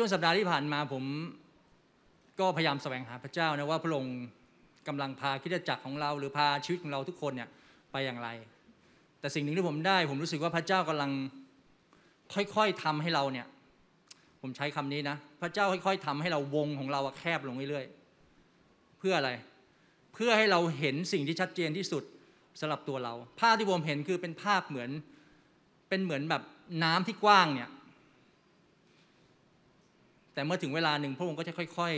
ช่วงสัปดาห์ที่ผ่านมาผมก็พยายามแสวงหาพระเจ้านะว่าพระองค์กำลังพาคิดจักรของเรา หรือพาชีวิตของเราทุกคนเนี่ยไปอย่างไร แต่สิ่งหนึ่งที่ผมได้ ผมรู้สึกว่าพระเจ้ากำลังค่อยๆทำให้เราเนี่ย ผมใช้คำนี้นะ พระเจ้าค่อย ๆทำให้เราวงของเราแคบลงเรื่อยๆเพื่ออะไร เพื่อให้เราเห็นสิ่งที่ชัดเจนที่สุดสำหรับตัวเรา ภาพที่ผมเห็นคือเป็นภาพเหมือนเป็นเหมือนแบบน้ำที่กว้างเนี่ย แต่เมื่อถึงเวลาหนึ่งพระองค์ก็จะค่อย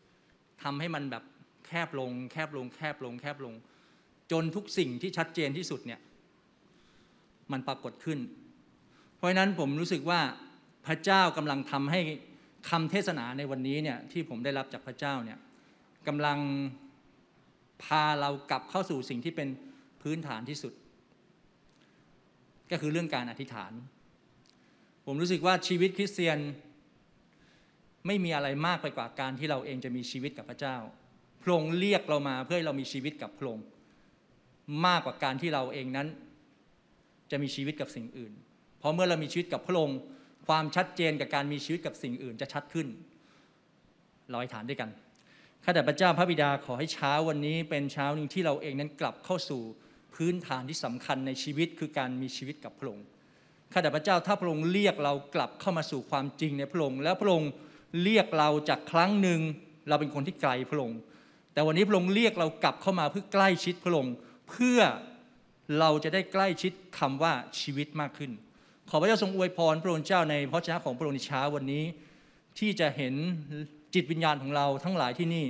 ๆทำให้มันแบบแคบลง แคบลง แคบลง แคบลง จนทุกสิ่งที่ชัดเจนที่สุดเนี่ยมันปรากฏขึ้น เพราะฉะนั้นผมรู้สึกว่าพระเจ้ากำลังทำให้คำเทศนาในวันนี้เนี่ยที่ผมได้รับจากพระเจ้าเนี่ยกำลังพาเรากลับเข้าสู่สิ่งที่เป็นพื้นฐานที่สุด ก็คือเรื่องการอธิษฐาน ผมรู้สึกว่าชีวิตคริสเตียน ไม่มีอะไรมากไปกว่าการที่เราเองจะมีชีวิตกับพระเจ้า พระองค์เรียกเรามาเพื่อให้เรามีชีวิตกับพระองค์มากกว่าการที่เราเองนั้น จะมีชีวิตกับสิ่งอื่น เพราะเมื่อเรามีชีวิตกับพระองค์ความชัดเจนกับการมีชีวิตกับสิ่งอื่นจะชัดขึ้นเราอธิษฐานด้วยกันข้าแต่พระเจ้าพระบิดาขอให้เช้าวันนี้เป็นเช้าหนึ่งที่เราเองนั้นกลับเข้าสู่พื้นฐานที่สำคัญในชีวิตคือการมีชีวิตกับพระองค์ข้าแต่พระเจ้าถ้าพระองค์เรียกเรากลับเข้ามาสู่ความจริงในพระองค์แล้วพระองค์ เรียกเราจากครั้งหนึ่งเราเป็นคนที่ไกลพระองค์ แต่วันนี้พระองค์เรียกเรากลับเข้ามาเพื่อใกล้ชิดพระองค์ เพื่อเราจะได้ใกล้ชิดคำว่าชีวิตมากขึ้น ขอพระเจ้าทรงอวยพรพระองค์เจ้าในพระชนะของพระองค์ในเช้าวันนี้ ที่จะเห็นจิตวิญญาณของเราทั้งหลายที่นี่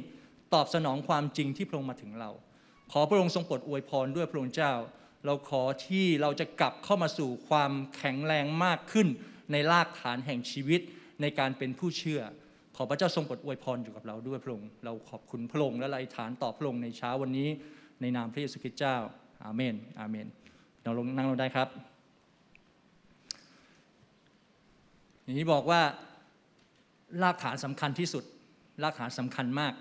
ตอบสนองความจริงที่พระองค์มาถึงเรา ขอพระองค์ทรงโปรดอวยพรด้วยพระองค์เจ้า เราขอที่เราจะกลับเข้ามาสู่ความแข็งแรงมากขึ้นในรากฐานแห่งชีวิต ในการเป็นผู้เชื่อ ขอพระเจ้าทรงโปรดอวยพรอยู่กับเราด้วยพระองค์เราขอบคุณพระองค์และไยฐานต่อพระองค์ในเช้าวันนี้ ในนามพระเยซูคริสต์เจ้าอาเมนอาเมนเราลงนั่งลงได้ครับอย่างนี้บอกว่ารากฐานสำคัญที่สุด รากฐานสำคัญมาก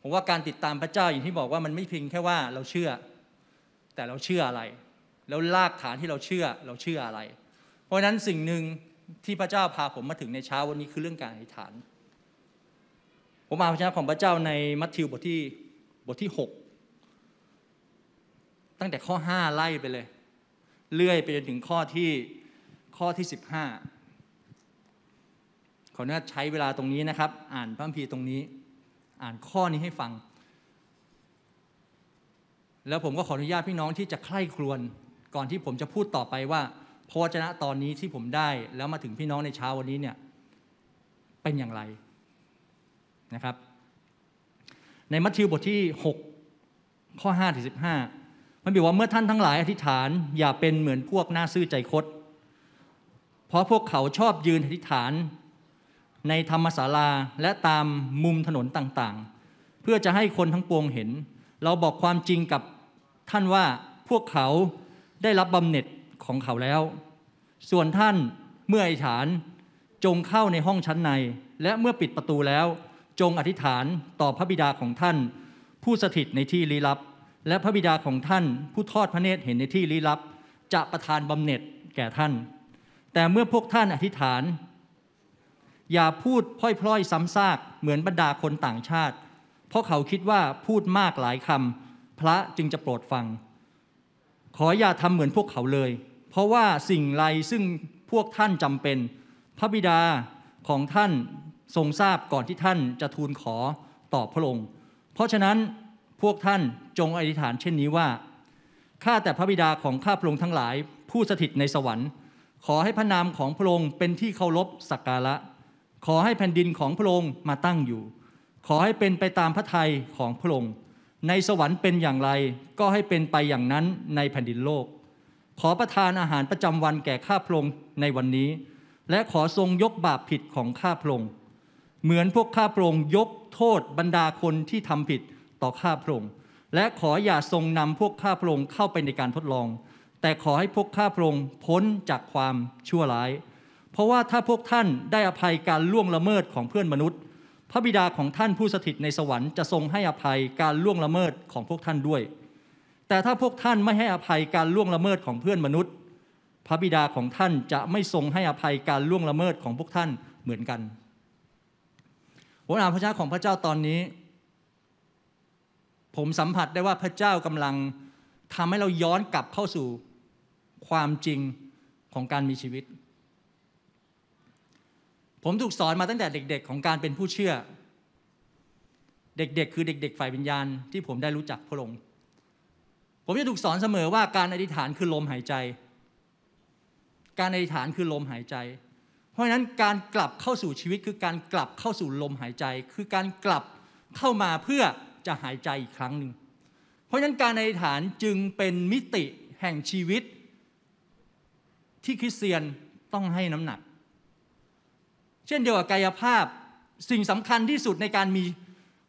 ผมว่าการติดตามพระเจ้าอย่างที่บอกว่ามันไม่เพียงแค่ว่าเราเชื่อ แต่เราเชื่ออะไร แล้วรากฐานที่เราเชื่อเราเชื่ออะไร เพราะฉะนั้นสิ่งหนึ่ง ที่พระเจ้าพาผมมาถึงในเช้าวันนี้คือเรื่องการอธิษฐาน ผมมานพระเจ้าของพระเจ้าในมัทธิวบทที่บทที่ 6 ตั้งแต่ข้อ 5 ไล่ไปเลย เลื่อยไปจนถึงข้อที่ข้อที่ 15 ขออนุญาตใช้เวลาตรงนี้นะครับ อ่านพระคัมภีร์ตรงนี้ อ่านข้อนี้ให้ฟัง แล้วผมก็ขออนุญาตพี่น้องที่จะใคร่ครวญก่อนที่ผมจะพูดต่อไปว่า พระวจนะตอนนี้ที่ผมได้แล้วมาถึงพี่น้องในเช้าวันนี้เนี่ยเป็นอย่างไรนะครับ ในมัทธิวบทที่ 6 ข้อ5ถึง15 มันบอกว่าเมื่อท่านทั้งหลายอธิษฐานอย่าเป็นเหมือนพวกหน้าซื่อใจคดเพราะพวกเขาชอบยืนอธิษฐานในธรรมศาลาและตามมุมถนนต่างๆ เพื่อจะให้คนทั้งปวงเห็น เราบอกความจริงกับท่านว่าพวกเขาได้รับบำเหน็จ ของเขาแล้ว ส่วนท่านเมื่ออธิษฐานจงเข้าในห้องชั้นใน และเมื่อปิดประตูแล้ว จงอธิษฐานต่อพระบิดาของท่าน ผู้สถิตในที่ลี้ลับ และพระบิดาของท่าน ผู้ทอดพระเนตรเห็นในที่ลี้ลับ จะประทานบำเหน็จแก่ท่าน แต่เมื่อพวกท่านอธิษฐาน อย่าพูดพล่อยๆ ซ้ำซากเหมือนบรรดาคนต่างชาติ เพราะเขาคิดว่าพูดมากหลายคำพระจึงจะโปรดฟัง ขออย่าทำเหมือนพวกเขาเลย เพราะว่าสิ่งไรซึ่งพวกท่านจำเป็น พระบิดาของท่านทรงทราบก่อนที่ท่านจะทูลขอตอบพระองค์ เพราะฉะนั้นพวกท่านจงอธิษฐานเช่นนี้ว่า ข้าแต่พระบิดาของข้าพระองค์ทั้งหลาย ผู้สถิตในสวรรค์ ขอให้พระนามของพระองค์เป็นที่เคารพสักการะ ขอให้แผ่นดินของพระองค์มาตั้งอยู่ ขอให้เป็นไปตามพระทัยของพระองค์ ในสวรรค์เป็นอย่างไรก็ให้เป็นไปอย่างนั้นในแผ่นดินโลก ขอประทานอาหารประจำวันแก่ข้าพระองค์ในวันนี้ และขอทรงยกบาปผิดของข้าพระองค์เหมือนพวกข้าพระองค์ยกโทษบรรดาคนที่ทำผิดต่อข้าพระองค์และขออย่าทรงนำพวกข้าพระองค์เข้าไปในการทดลอง แต่ขอให้พวกข้าพระองค์พ้นจากความชั่วร้าย เพราะว่าถ้าพวกท่านได้อภัยการล่วงละเมิดของเพื่อนมนุษย์ พระบิดาของท่านผู้สถิตในสวรรค์จะทรงให้อภัยการล่วงละเมิดของพวกท่านด้วย แต่ถ้าพวกท่านไม่ให้อภัยการล่วงละเมิดของเพื่อนมนุษย์ พระบิดาของท่านจะไม่ทรงให้อภัยการล่วงละเมิดของพวกท่านเหมือนกันผมอ่านพระเจ้าของพระเจ้าตอนนี้ ผมสัมผัสได้ว่าพระเจ้ากำลังทำให้เราย้อนกลับเข้าสู่ความจริงของการมีชีวิต ผมถูกสอนมาตั้งแต่เด็ก ๆ ของการเป็นผู้เชื่อ เด็กๆ คือเด็ก ๆ ฝ่ายวิญญาณที่ผมได้รู้จักพระองค์ ผมจะถูกสอนเสมอว่าการอธิษฐานคือลมหายใจ การอธิษฐานคือลมหายใจ เพราะฉะนั้นการกลับเข้าสู่ชีวิตคือการกลับเข้าสู่ลมหายใจ คือการกลับเข้ามาเพื่อจะหายใจอีกครั้งหนึ่ง เพราะฉะนั้นการอธิษฐานจึงเป็นมิติแห่งชีวิต ที่คริสเตียนต้องให้น้ำหนัก เช่นเดียวกับกายภาพสิ่งสำคัญที่สุดในการมี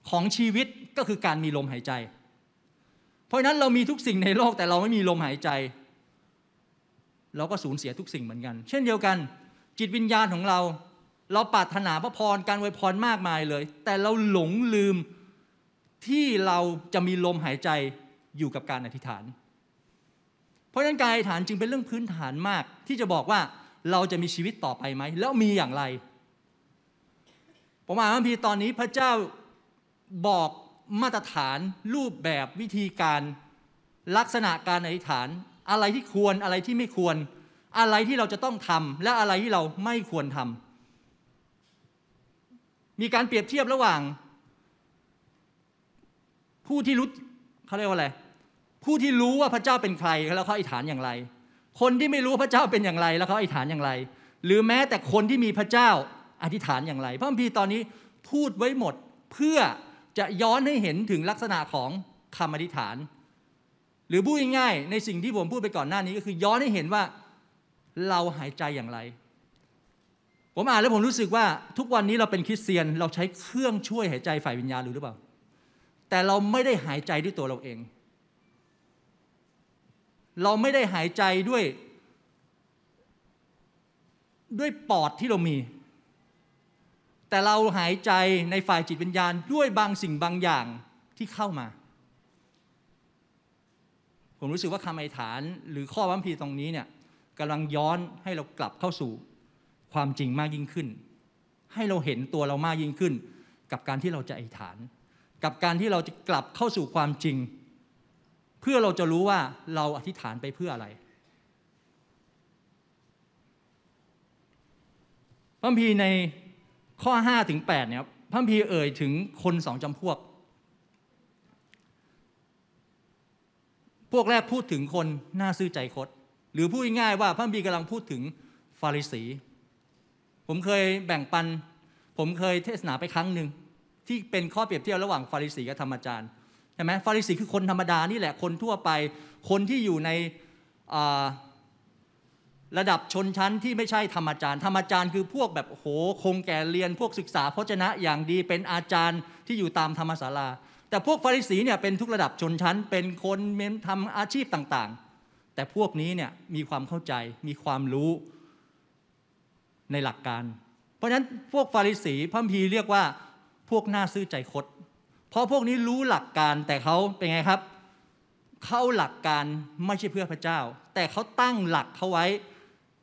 ของชีวิตก็คือการมีลมหายใจ เพราะนั้นเรามีทุกสิ่งในโลกแต่เราไม่มีลมหายใจ เราก็สูญเสียทุกสิ่งเหมือนกัน เช่นเดียวกัน จิตวิญญาณของเรา เราปรารถนาพระพรการอวยพรมากมายเลย แต่เราหลงลืมที่เราจะมีลมหายใจอยู่กับการอธิษฐาน เพราะฉะนั้นการอธิษฐานจึงเป็นเรื่องพื้นฐานมาก ที่จะบอกว่าเราจะมีชีวิตต่อไปไหมแล้วมีอย่างไรผมอ่านพระพีตอนนี้พระเจ้าบอก มาตรฐานรูปแบบวิธีการลักษณะการอธิษฐาน อะไรที่ควรอะไรที่ไม่ควร อะไรที่เราจะต้องทำและอะไรที่เราไม่ควรทำมีการเปรียบเทียบระหว่าง ผู้ที่รู้เขาเรียกว่าอะไรผู้ที่รู้ว่าพระเจ้าเป็นใครแล้วเขาอธิษฐานอย่างไร คนที่ไม่รู้พระเจ้าเป็นอย่างไร แล้วเขาอธิษฐานอย่างไร หรือแม้แต่คนที่มีพระเจ้าอธิษฐานอย่างไร พระคัมภีร์ตอนนี้พูดไว้หมดเพื่อ จะย้อนให้เห็นถึงลักษณะของคำอธิษฐาน หรือพูดง่ายๆในสิ่งที่ผมพูดไปก่อนหน้านี้ก็คือย้อนให้เห็นว่าเราหายใจอย่างไร ผมอ่านแล้วผมรู้สึกว่าทุกวันนี้เราเป็นคริสเตียนเราใช้เครื่องช่วยหายใจฝ่ายวิญญาณหรือเปล่า แต่เราไม่ได้หายใจด้วยตัวเราเอง เราไม่ได้หายใจด้วย ด้วยปอดที่เรามี แต่เราหายใจในฝ่ายจิตวิญญาณด้วยบางสิ่งบางอย่างที่เข้ามา ผมรู้สึกว่าคำอธิษฐานหรือข้อวัมพีตรงนี้เนี่ยกำลังย้อนให้เรากลับเข้าสู่ความจริงมากยิ่งขึ้น ให้เราเห็นตัวเรามากยิ่งขึ้น กับการที่เราจะอธิษฐาน กับการที่เราจะกลับเข้าสู่ความจริง เพื่อเราจะรู้ว่าเราอธิษฐานไปเพื่ออะไรพระคัมภีใน ข้อ5ถึง8เนี่ยพระคัมภีเอ่ยถึงคนสองจำพวก พวกแรกพูดถึงคนหน้าซื่อใจคด หรือพูดง่ายๆว่าพระคัมภีกำลังพูดถึงฟาริสี ผมเคยแบ่งปัน ผมเคยเทศนาไปครั้งหนึ่งที่เป็นข้อเปรียบเทียบระหว่างฟาริสีกับธรรมจารย์ใช่ไหมฟาริสีคือคนธรรมดานี่แหละคนทั่วไป คนที่อยู่ใน ระดับชนชั้นที่ไม่ใช่ธรรมจารย์ ธรรมจารย์คือพวกแบบโหคงแก่เรียนพวกศึกษาพจนะอย่างดีเป็นอาจารย์ที่อยู่ตามธรรมศาลา แต่พวกฟาริสีเนี่ยเป็นทุกระดับชนชั้น เป็นคนทำอาชีพต่างๆ แต่พวกนี้เนี่ยมีความเข้าใจมีความรู้ในหลักการ เพราะฉะนั้นพวกฟาริสีพระพีเรียกว่าพวกหน้าซื่อใจคดเพราะพวกนี้รู้หลักการแต่เขาเป็นไงครับ เข้าหลักการไม่ใช่เพื่อพระเจ้า แต่เขาตั้งหลักเขาไว้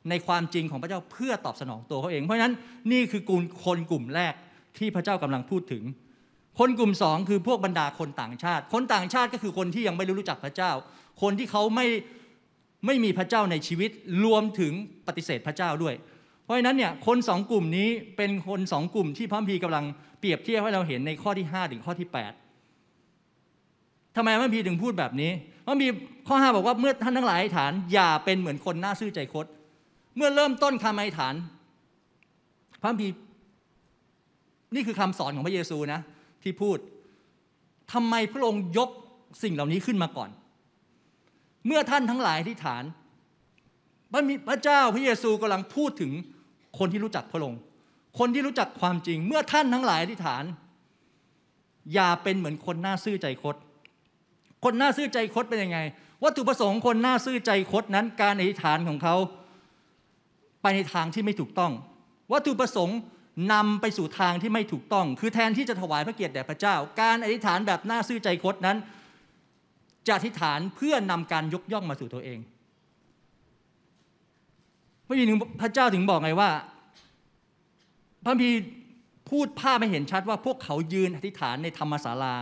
ในความจริงของพระเจ้าเพื่อตอบสนองตัวเขาเอง เพราะฉะนั้นนี่คือกลุ่มคนกลุ่มแรกที่พระเจ้ากำลังพูดถึง คนกลุ่มสองคือพวกบรรดาคนต่างชาติ คนต่างชาติก็คือคนที่ยังไม่รู้จักพระเจ้า คนที่เขาไม่ไม่มีพระเจ้าในชีวิตรวมถึงปฏิเสธพระเจ้าด้วย เพราะฉะนั้นเนี่ยคนสองกลุ่มนี้เป็นคนสองกลุ่มที่พระพีกำลังเปรียบเทียบให้เราเห็นในข้อที่ 5 ถึงข้อที่ 8ทำไมพระพีถึงพูดแบบนี้พระพีข้อ 5 บอกว่าเมื่อท่านทั้งหลายฐานอย่าเป็นเหมือนคนหน้าซื่อใจคด เมื่อเริ่มต้นคำอธิษฐาน พระพีนี่คือคำสอนของพระเยซูนะ ที่พูดทำไมพระองค์ยกสิ่งเหล่านี้ขึ้นมาก่อน เมื่อท่านทั้งหลายอธิษฐานพระพระเจ้าพระเยซูกำลังพูดถึงคนที่รู้จักพระองค์ คนที่รู้จักความจริง เมื่อท่านทั้งหลายอธิษฐาน อย่าเป็นเหมือนคนหน้าซื่อใจคดคนหน้าซื่อใจคดเป็นยังไง วัตถุประสงค์คนหน้าซื่อใจคดนั้นการอธิษฐานของเขา ไปในทางที่ไม่ถูกต้อง วัตถุประสงค์นำไปสู่ทางที่ไม่ถูกต้อง คือแทนที่จะถวายพระเกียรติแด่พระเจ้า การอธิษฐานแบบหน้าซื่อใจคดนั้น จะอธิษฐานเพื่อนำการยกย่องมาสู่ตัวเองพระยินพระเจ้าถึงบอกไงว่าพระพีพูดภาพไม่เห็นชัดว่าพวกเขายืนอธิษฐานในธรรมศาลา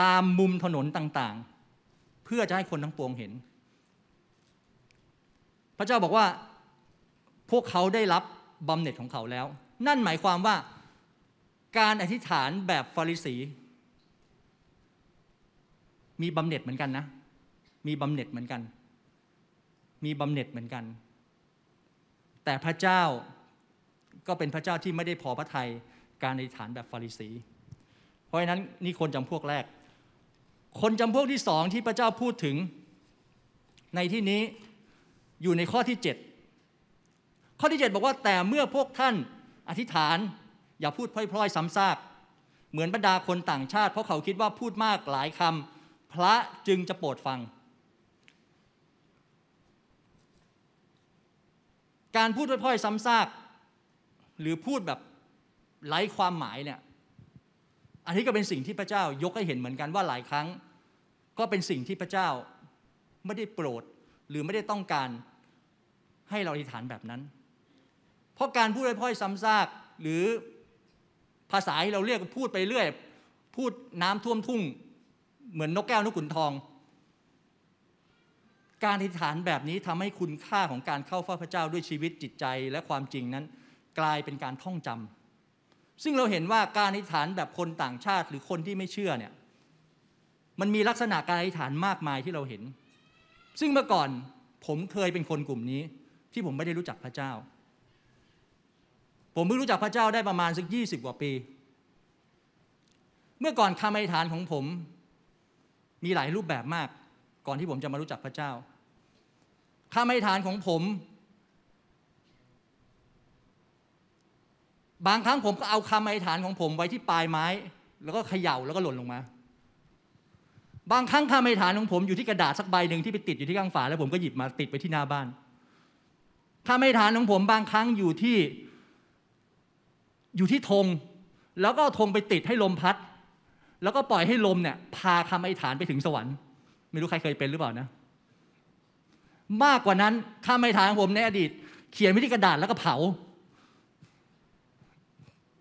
ตามมุมถนนต่างๆ เพื่อจะให้คนทั้งปวงเห็น พระเจ้าบอกว่า พวกเขาได้รับบำเหน็จของเขาแล้ว นั่นหมายความว่าการอธิษฐานแบบฟาริสี มีบำเหน็จเหมือนกันนะ มีบำเหน็จเหมือนกัน มีบำเหน็จเหมือนกัน แต่พระเจ้าก็เป็นพระเจ้าที่ไม่ได้พอพระทัยการอธิษฐานแบบฟาริสี เพราะฉะนั้นนี่คนจำพวกแรก คนจำพวกที่สองที่พระเจ้าพูดถึง ในที่นี้อยู่ในข้อที่7 ข้อที่ 7 บอกว่าแต่เมื่อพวกท่านอธิษฐาน อย่าพูดพล่อยๆซ้ำซากเหมือนบรรดาคนต่างชาติ เพราะเขาคิดว่าพูดมากหลายคำพระจึงจะโปรดฟัง การพูดพล่อยๆซ้ำซากหรือพูดแบบไร้ความหมายเนี่ยอันนี้ก็เป็นสิ่งที่พระเจ้ายกให้เห็นเหมือนกันว่าหลายครั้ง ก็เป็นสิ่งที่พระเจ้าไม่ได้โปรด หรือไม่ได้ต้องการให้เราอธิษฐานแบบนั้น ราะการพูดพล่อยซ้ำซากหรือภาษาที่เราเรียกพูดไปเรื่อย พูดน้ำท่วมทุ่ง เหมือนนกแก้วนกขุนทอง การอธิษฐานแบบนี้ทำให้คุณค่าของการเข้าเฝ้าพระเจ้าด้วยชีวิตจิตใจและความจริงนั้น กลายเป็นการท่องจำซึ่งเราเห็นว่าการอธิษฐานแบบคนต่างชาติหรือคนที่ไม่เชื่อเนี่ยมันมีลักษณะการอธิษฐานมากมายที่เราเห็น ซึ่งเมื่อก่อนผมเคยเป็นคนกลุ่มนี้ที่ผมไม่ได้รู้จักพระเจ้า ผมเพิ่งรู้จักพระเจ้าได้ประมาณสักยี่สิบกว่าปี เมื่อก่อนคำอธิษฐานของผม มีหลายรูปแบบมาก ก่อนที่ผมจะมารู้จักพระเจ้าคำอธิษฐานของผม บางครั้งผมก็เอาคำอธิษฐานของผมไว้ที่ปลายไม้ แล้วก็เขย่าแล้วก็หล่นลงมา บางครั้งคำอธิษฐานของผมอยู่ที่กระดาษสักใบหนึ่งที่ไปติดอยู่ที่ข้างฝาแล้วผมก็หยิบมาติดไปที่หน้าบ้านคำอธิษฐานของผมบางครั้งอยู่ที่ อยู่ที่ธงแล้วก็ธงไปติดให้ลมพัด แล้วก็ปล่อยให้ลมเนี่ย พาคำอธิษฐานไปถึงสวรรค์ ไม่รู้ใครเคยเป็นหรือเปล่านะ มากกว่านั้นคำอธิษฐานของผมในอดีต เขียนไว้ที่กระดาษแล้วก็เผา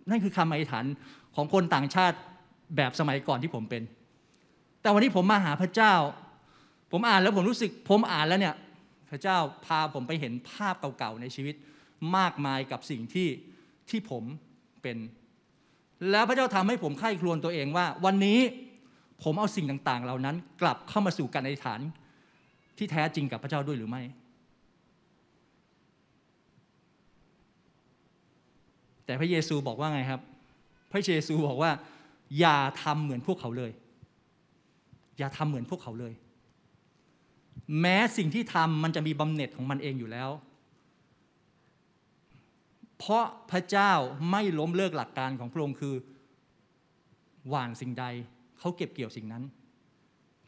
นั่นคือคำอธิษฐานของคนต่างชาติแบบสมัยก่อนที่ผมเป็น แต่วันนี้ผมมาหาพระเจ้า ผมอ่านแล้วผมรู้สึก ผมอ่านแล้วเนี่ย พระเจ้าพาผมไปเห็นภาพเก่าๆในชีวิตมากมายกับสิ่งที่ที่ผม เป็น แล้วพระเจ้าทำให้ผมไข้ครวญตัวเองว่า วันนี้ผมเอาสิ่งต่างๆ เหล่านั้น กลับเข้ามาสู่การอธิษฐานที่แท้จริงกับพระเจ้าด้วยหรือไม่ แต่พระเยซูบอกว่าไงครับ พระเยซูบอกว่า อย่าทำเหมือนพวกเขาเลย อย่าทำเหมือนพวกเขาเลย แม้สิ่งที่ทำมันจะมีบำเหน็จของมันเองอยู่แล้ว เพราะพระเจ้าไม่ล้มเลิกหลักการของพระองค์คือ หว่านสิ่งใดเขาเก็บเกี่ยวสิ่งนั้น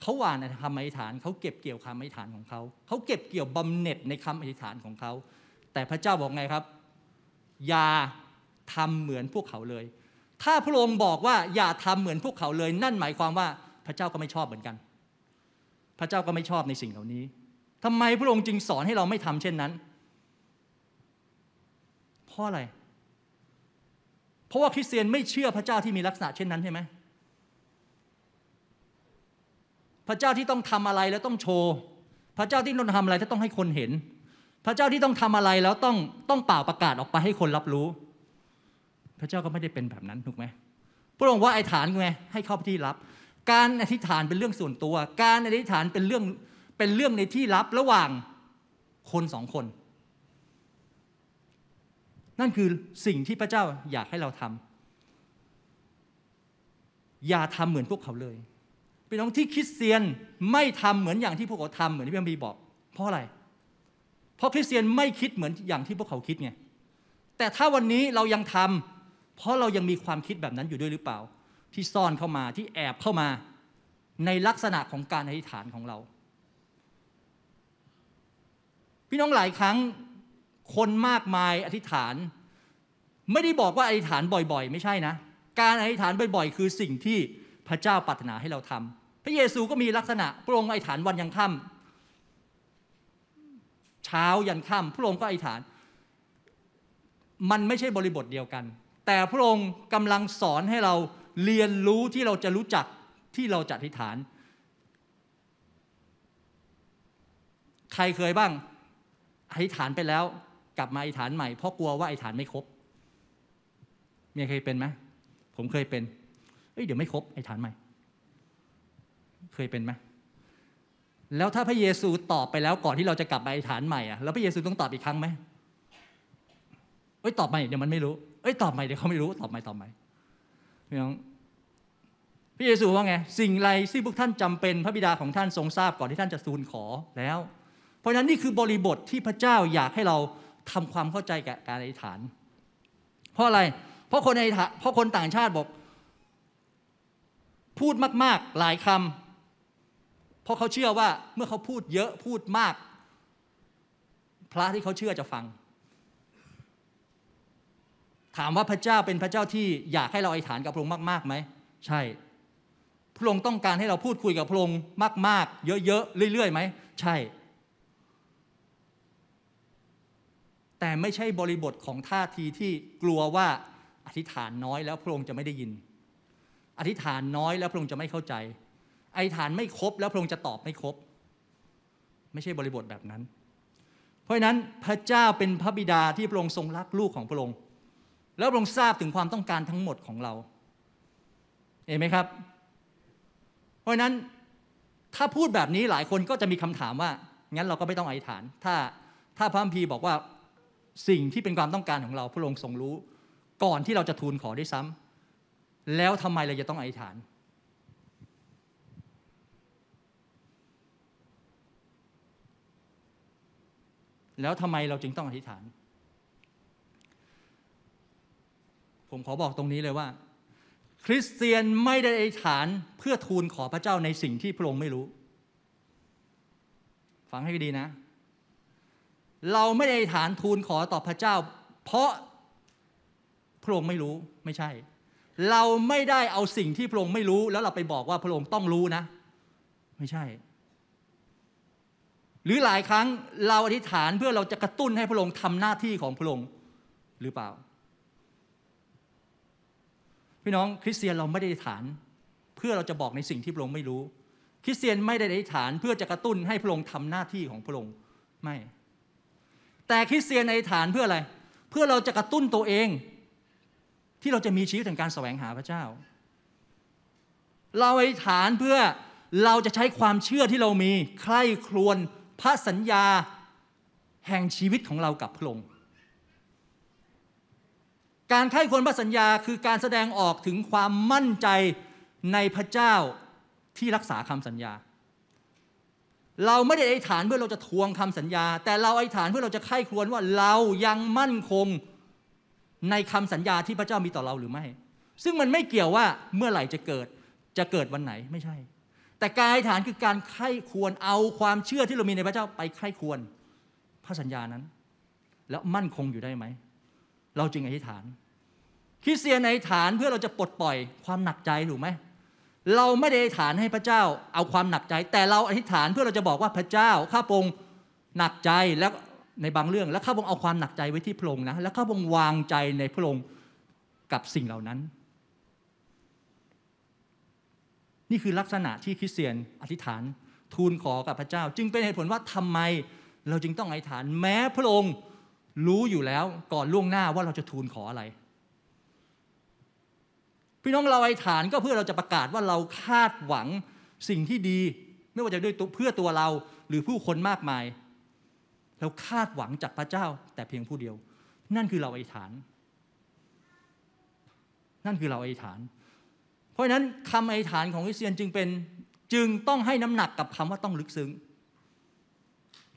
เขาหว่านในคำอธิษฐานเขาเก็บเกี่ยวคำอธิษฐานของเขาเขาเก็บเกี่ยวบำเหน็จในคำอธิษฐานของเขาแต่พระเจ้าบอกไงครับอย่าทำเหมือนพวกเขาเลย ถ้าพระองค์บอกว่าอย่าทำเหมือนพวกเขาเลย นั่นหมายความว่าพระเจ้าก็ไม่ชอบเหมือนกัน พระเจ้าก็ไม่ชอบในสิ่งเหล่านี้ทำไมพระองค์จึงสอนให้เราไม่ทำเช่นนั้น เพราะอะไร เพราะว่าคริสเตียนไม่เชื่อพระเจ้าที่มีลักษณะเช่นนั้นใช่ไหมพระเจ้าที่ต้องทำอะไรแล้วต้องโชว์ พระเจ้าที่ต้องทำอะไรแล้วต้องให้คนเห็น พระเจ้าที่ต้องทำอะไรแล้วต้องต้องเป่าประกาศออกไปให้คนรับรู้ พระเจ้าก็ไม่ได้เป็นแบบนั้นถูกไหมพระองค์ว่าไอ้ฐานไงให้เข้าที่รับ การอธิษฐานเป็นเรื่องส่วนตัว การอธิษฐานเป็นเรื่องเป็นเรื่องในที่ลับระหว่างคนสองคน นั่นคือสิ่งที่พระเจ้าอยากให้เราทำอย่าทำเหมือนพวกเขาเลยพี่น้องที่คริสเตียนไม่ทำเหมือนอย่างที่พวกเขาทำเหมือนที่พี่บีบอก เพราะอะไร เพราะคริสเตียนไม่คิดเหมือนอย่างที่พวกเขาคิดไงแต่ถ้าวันนี้เรายังทำเพราะเรายังมีความคิดแบบนั้นอยู่ด้วยหรือเปล่า ที่ซ่อนเข้ามาที่แอบเข้ามาในลักษณะของการอธิษฐานของเรา พี่น้องหลายครั้ง คนมากมายอธิษฐาน ไม่ได้บอกว่าอธิษฐานบ่อยๆ ไม่ใช่นะ การอธิษฐานบ่อยๆ คือสิ่งที่พระเจ้าปรารถนาให้เราทำพระเยซูก็มีลักษณะพระองค์อธิษฐานวันยังค่ำเช้ายันค่ำพระองค์ก็อธิษฐาน มันไม่ใช่บริบทเดียวกัน แต่พระองค์กำลังสอนให้เราเรียนรู้ที่เราจะรู้จักที่เราจะอธิษฐาน ใครเคยบ้างอธิษฐานไปแล้ว กลับมาอธิษฐานใหม่เพราะกลัวว่าอธิษฐานไม่ครบมีใครเป็นไหมผมเคยเป็นเอ้ยเดี๋ยวไม่ครบอธิษฐานใหม่ เคยเป็นไหมแล้วถ้าพระเยซูตอบไปแล้วก่อนที่เราจะกลับไปอธิษฐานใหม่อะแล้วพระเยซูต้องตอบอีกครั้งไหมเอ้ยตอบใหม่เดี๋ยวมันไม่รู้เอ้ยตอบใหม่เดี๋ยวเขาไม่รู้ตอบใหม่ตอบใหม่พี่น้องพระเยซูว่าไงสิ่งไรที่พวกท่านจำเป็นพระบิดาของท่านทรงทราบก่อนที่ท่านจะทูลขอแล้ว เพราะฉะนั้นนี่คือบริบทที่พระเจ้าอยากให้เรา ทำความเข้าใจกับการอธิษฐาน เพราะอะไร เพราะคนในเพราะคนต่างชาติบอก พูดมาก ๆ หลายคำเพราะเขาเชื่อว่าเมื่อเขาพูดเยอะพูดมาก พระที่เขาเชื่อจะฟัง ถามว่าพระเจ้าเป็นพระเจ้าที่อยากให้เราอธิษฐานกับพระองค์มากๆไหมใช่พระองค์ต้องการให้เราพูดคุยกับพระองค์มาก ๆ เยอะ ๆ เรื่อยๆไหม ใช่ แต่ไม่ใช่บริบทของท่าทีที่กลัวว่าอธิษฐานน้อยแล้วพระองค์จะไม่ได้ยิน อธิษฐานน้อยแล้วพระองค์จะไม่เข้าใจ อธิษฐานไม่ครบแล้วพระองค์จะตอบไม่ครบ ไม่ใช่บริบทแบบนั้น เพราะฉะนั้นพระเจ้าเป็นพระบิดาที่พระองค์ทรงรักลูกของพระองค์ แล้วพระองค์ทราบถึงความต้องการทั้งหมดของเราเห็นไหมครับ เพราะฉะนั้นถ้าพูดแบบนี้หลายคนก็จะมีคำถามว่า งั้นเราก็ไม่ต้องอธิษฐาน ถ้าถ้าพระคัมภีร์บอกว่า สิ่งที่เป็นความต้องการของเราพระองค์ทรงรู้ ก่อนที่เราจะทูลขอได้ซ้ำแล้วทำไมเราจะต้องอธิษฐาน แล้วทำไมเราจึงต้องอธิษฐาน ผมขอบอกตรงนี้เลยว่า คริสเตียนไม่ได้อธิษฐานเพื่อทูลขอพระเจ้าในสิ่งที่พระองค์ไม่รู้ ฟังให้ดีนะ เราไม่ได้ฐานทูลขอต่อพระเจ้า เพราะพระองค์ไม่รู้ไม่ใช่ เราไม่ได้เอาสิ่งที่พระองค์ไม่รู้ แล้วเราไปบอกว่าพระองค์ต้องรู้นะ ไม่ใช่ หรือหลายครั้งเราอธิษฐานเพื่อเราจะกระตุ้นให้พระองค์ทำหน้าที่ของพระองค์หรือเปล่า พี่น้องคริสเตียนเราไม่ได้อธิษฐาน เพื่อเราจะบอกในสิ่งที่พระองค์ไม่รู้ คริสเตียนไม่ได้อธิษฐานเพื่อจะกระตุ้นให้พระองค์ทำหน้าที่ของพระองค์ไม่ แต่คริสเตียนอธิษฐานเพื่ออะไร เพื่อเราจะกระตุ้นตัวเอง ที่เราจะมีชีวิตแห่งการแสวงหาพระเจ้า เราอธิษฐานเพื่อเราจะใช้ความเชื่อที่เรามีใคร่ครวญพระสัญญาแห่งชีวิตของเรากับพระองค์การไข้ควรพระสัญญาคือการแสดงออกถึงความมั่นใจในพระเจ้าที่รักษาคำสัญญา เราไม่ได้อธิษฐานเพื่อเราจะทวงคำสัญญา แต่เราอธิษฐานเพื่อเราจะไข้ควรว่าเรายังมั่นคงในคำสัญญาที่พระเจ้ามีต่อเราหรือไม่ ซึ่งมันไม่เกี่ยวว่าเมื่อไหร่จะเกิดจะเกิดวันไหนไม่ใช่ แต่การอธิษฐานคือการไข้ควรเอาความเชื่อที่เรามีในพระเจ้าไปไข้ควรพระสัญญานั้น แล้วมั่นคงอยู่ได้ไหมเราจึงอธิษฐานคริสเตียนอธิษฐานเพื่อเราจะปลดปล่อยความหนักใจถูกไหม เราไม่ได้อธิษฐานให้พระเจ้าเอาความหนักใจ แต่เราอธิษฐานเพื่อเราจะบอกว่าพระเจ้าข้าพงหนักใจแล้วในบางเรื่อง แล้วข้าพงเอาความหนักใจไว้ที่พระองค์นะแล้วข้าพงวางใจในพระองค์กับสิ่งเหล่านั้น นี่คือลักษณะที่คริสเตียนอธิษฐานทูลขอกับพระเจ้า จึงเป็นเหตุผลว่าทำไมเราจึงต้องอธิษฐาน แม้พระองค์รู้อยู่แล้วก่อนล่วงหน้าว่าเราจะทูลขออะไร พี่น้องเราอธิษฐานก็เพื่อเราจะประกาศว่าเราคาดหวังสิ่งที่ดี ไม่ว่าจะด้วยเพื่อตัวเราหรือผู้คนมากมาย เราคาดหวังจากพระเจ้า แต่เพียงผู้เดียว นั่นคือเราอธิษฐาน นั่นคือเราอธิษฐาน เพราะฉะนั้นคำอธิษฐานของคริสเตียนจึงเป็นจึงต้องให้น้ำหนักกับคำว่าต้องลึกซึ้ง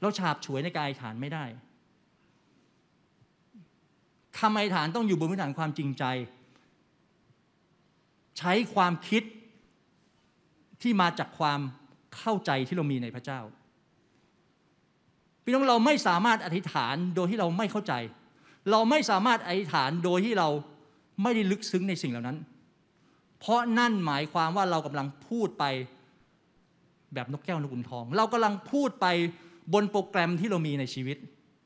เราฉาบฉวยในการอธิษฐานไม่ได้คำอธิษฐานต้องอยู่บนพื้นฐานความจริงใจ ใช้ความคิดที่มาจากความเข้าใจที่เรามีในพระเจ้าพี่น้องเราไม่สามารถอธิษฐานโดยที่เราไม่เข้าใจ เราไม่สามารถอธิษฐานโดยที่เราไม่ได้ลึกซึ้งในสิ่งเหล่านั้น เพราะนั่นหมายความว่าเรากำลังพูดไปแบบนกแก้วนกขุนทอง เรากำลังพูดไปบนโปรแกรมที่เรามีในชีวิต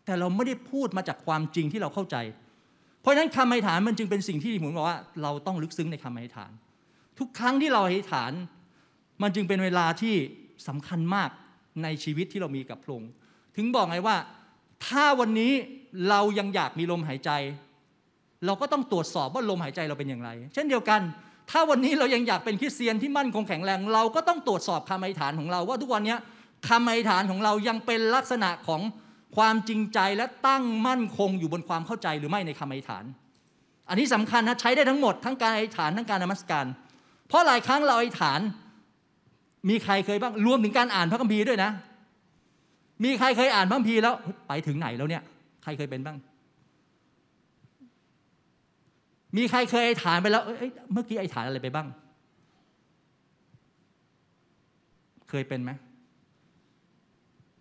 แต่เราไม่ได้พูดมาจากความจริงที่เราเข้าใจ เพราะฉะนั้นคำอธิษฐานมันจึงเป็นสิ่งที่ผมบอกว่า เราต้องลึกซึ้งในคำอธิษฐาน ทุกครั้งที่เราอธิษฐาน มันจึงเป็นเวลาที่สำคัญมากในชีวิตที่เรามีกับพระองค์ถึงบอกไงว่า ถ้าวันนี้เรายังอยากมีลมหายใจ เราก็ต้องตรวจสอบว่าลมหายใจเราเป็นอย่างไร เช่นเดียวกัน ถ้าวันนี้เรายังอยากเป็นคริสเตียนที่มั่นคงแข็งแรง เราก็ต้องตรวจสอบคำอธิษฐานของเรา ว่าทุกวันนี้คำอธิษฐานของเรายังเป็นลักษณะของ ความจริงใจและตั้งมั่นคงอยู่บนความเข้าใจหรือไม่ในคำอธิษฐาน อันนี้สำคัญนะใช้ได้ทั้งหมดทั้งการอธิษฐานทั้งการนมัสการ เพราะหลายครั้งเราอธิษฐาน มีใครเคยบ้างรวมถึงการอ่านพระคัมภีร์ด้วยนะ มีใครเคยอ่านพระคัมภีร์แล้วไปถึงไหนแล้วเนี่ยใครเคยเป็นบ้าง มีใครเคยอธิษฐานไปแล้วเอ้ยเมื่อกี้อธิษฐานอะไรไปบ้าง เคยเป็นไหม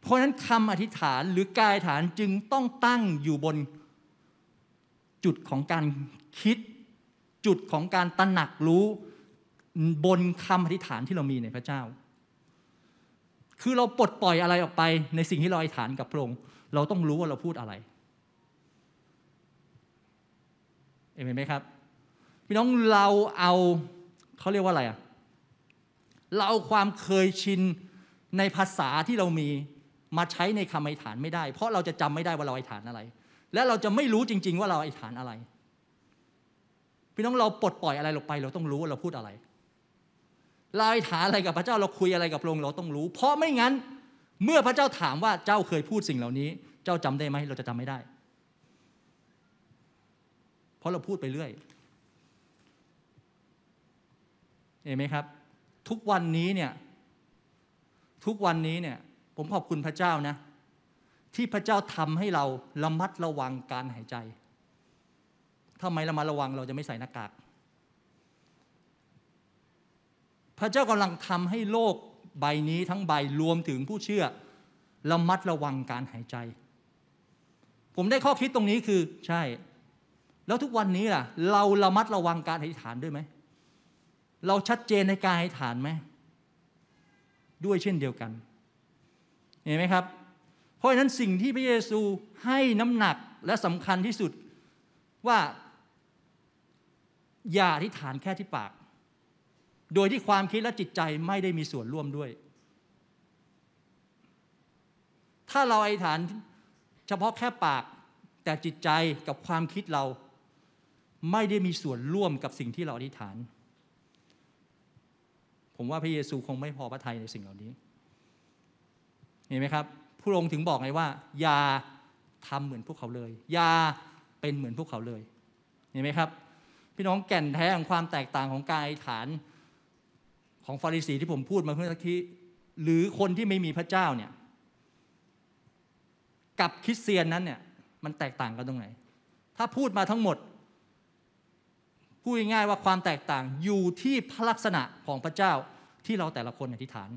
เพราะฉะนั้นคำอธิษฐานหรือกายฐานจึงต้องตั้งอยู่บนจุดของการคิด จุดของการตระหนักรู้บนคำอธิษฐานที่เรามีในพระเจ้า คือเราปลดปล่อยอะไรออกไปในสิ่งที่เราอธิษฐานกับพระองค์เราต้องรู้ว่าเราพูดอะไรเห็นไหมครับพี่น้องเราเอาเขาเรียกว่าอะไรอะเราเอาความเคยชินในภาษาที่เรามี มาใช้ในคำอธิษฐานไม่ได้ เพราะเราจะจำไม่ได้ว่าเราอธิษฐานอะไร และเราจะไม่รู้จริง ๆ ว่าเราอธิษฐานอะไร พี่น้องเราปลดปล่อยอะไรลงไป เราต้องรู้ว่าเราพูดอะไรเราอธิษฐานอะไรกับพระเจ้าเราคุยอะไรกับพระองค์เราต้องรู้ เพราะไม่งั้น เมื่อพระเจ้าถามว่าเจ้าเคยพูดสิ่งเหล่านี้ เจ้าจำได้ไหมเราจะจำไม่ได้ เพราะเราพูดไปเรื่อยเห็นไหมครับ ทุกวันนี้เนี่ยทุกวันนี้เนี่ย ผมขอบคุณพระเจ้านะ ที่พระเจ้าทำให้เราระมัดระวังการหายใจทำไมระมัดระวังเราจะไม่ใส่หน้ากาก พระเจ้ากำลังทำให้โลกใบนี้ทั้งใบรวมถึงผู้เชื่อระมัดระวังการหายใจ ผมได้ข้อคิดตรงนี้คือใช่ แล้วทุกวันนี้ล่ะ เราระมัดระวังการอธิษฐานด้วยไหม เราชัดเจนในการอธิษฐานไหม ด้วยเช่นเดียวกัน เห็นไหมครับ เพราะฉะนั้นสิ่งที่พระเยซูให้น้ำหนักและสำคัญที่สุดว่า อย่าอธิษฐานแค่ที่ปาก โดยที่ความคิดและจิตใจไม่ได้มีส่วนร่วมด้วย ถ้าเราไอฐานเฉพาะแค่ปาก แต่จิตใจกับความคิดเราไม่ได้มีส่วนร่วมกับสิ่งที่เราอธิษฐาน ผมว่าพระเยซูคงไม่พอพระทัยในสิ่งเหล่านี้ เห็นไหมครับพระองค์ถึงบอกไงว่า อย่าทำเหมือนพวกเขาเลย อย่าเป็นเหมือนพวกเขาเลย เห็นไหมครับ พี่น้องแก่นแท้ของความแตกต่างของกายฐานของฟาริสีที่ผมพูดมาเมื่อกี้หรือคนที่ไม่มีพระเจ้าเนี่ยกับคริสเตียนนั้นเนี่ยมันแตกต่างกันตรงไหน ถ้าพูดมาทั้งหมด พูดง่ายๆว่าความแตกต่างอยู่ที่พระลักษณะของพระเจ้าที่เราแต่ละคนอธิษฐาน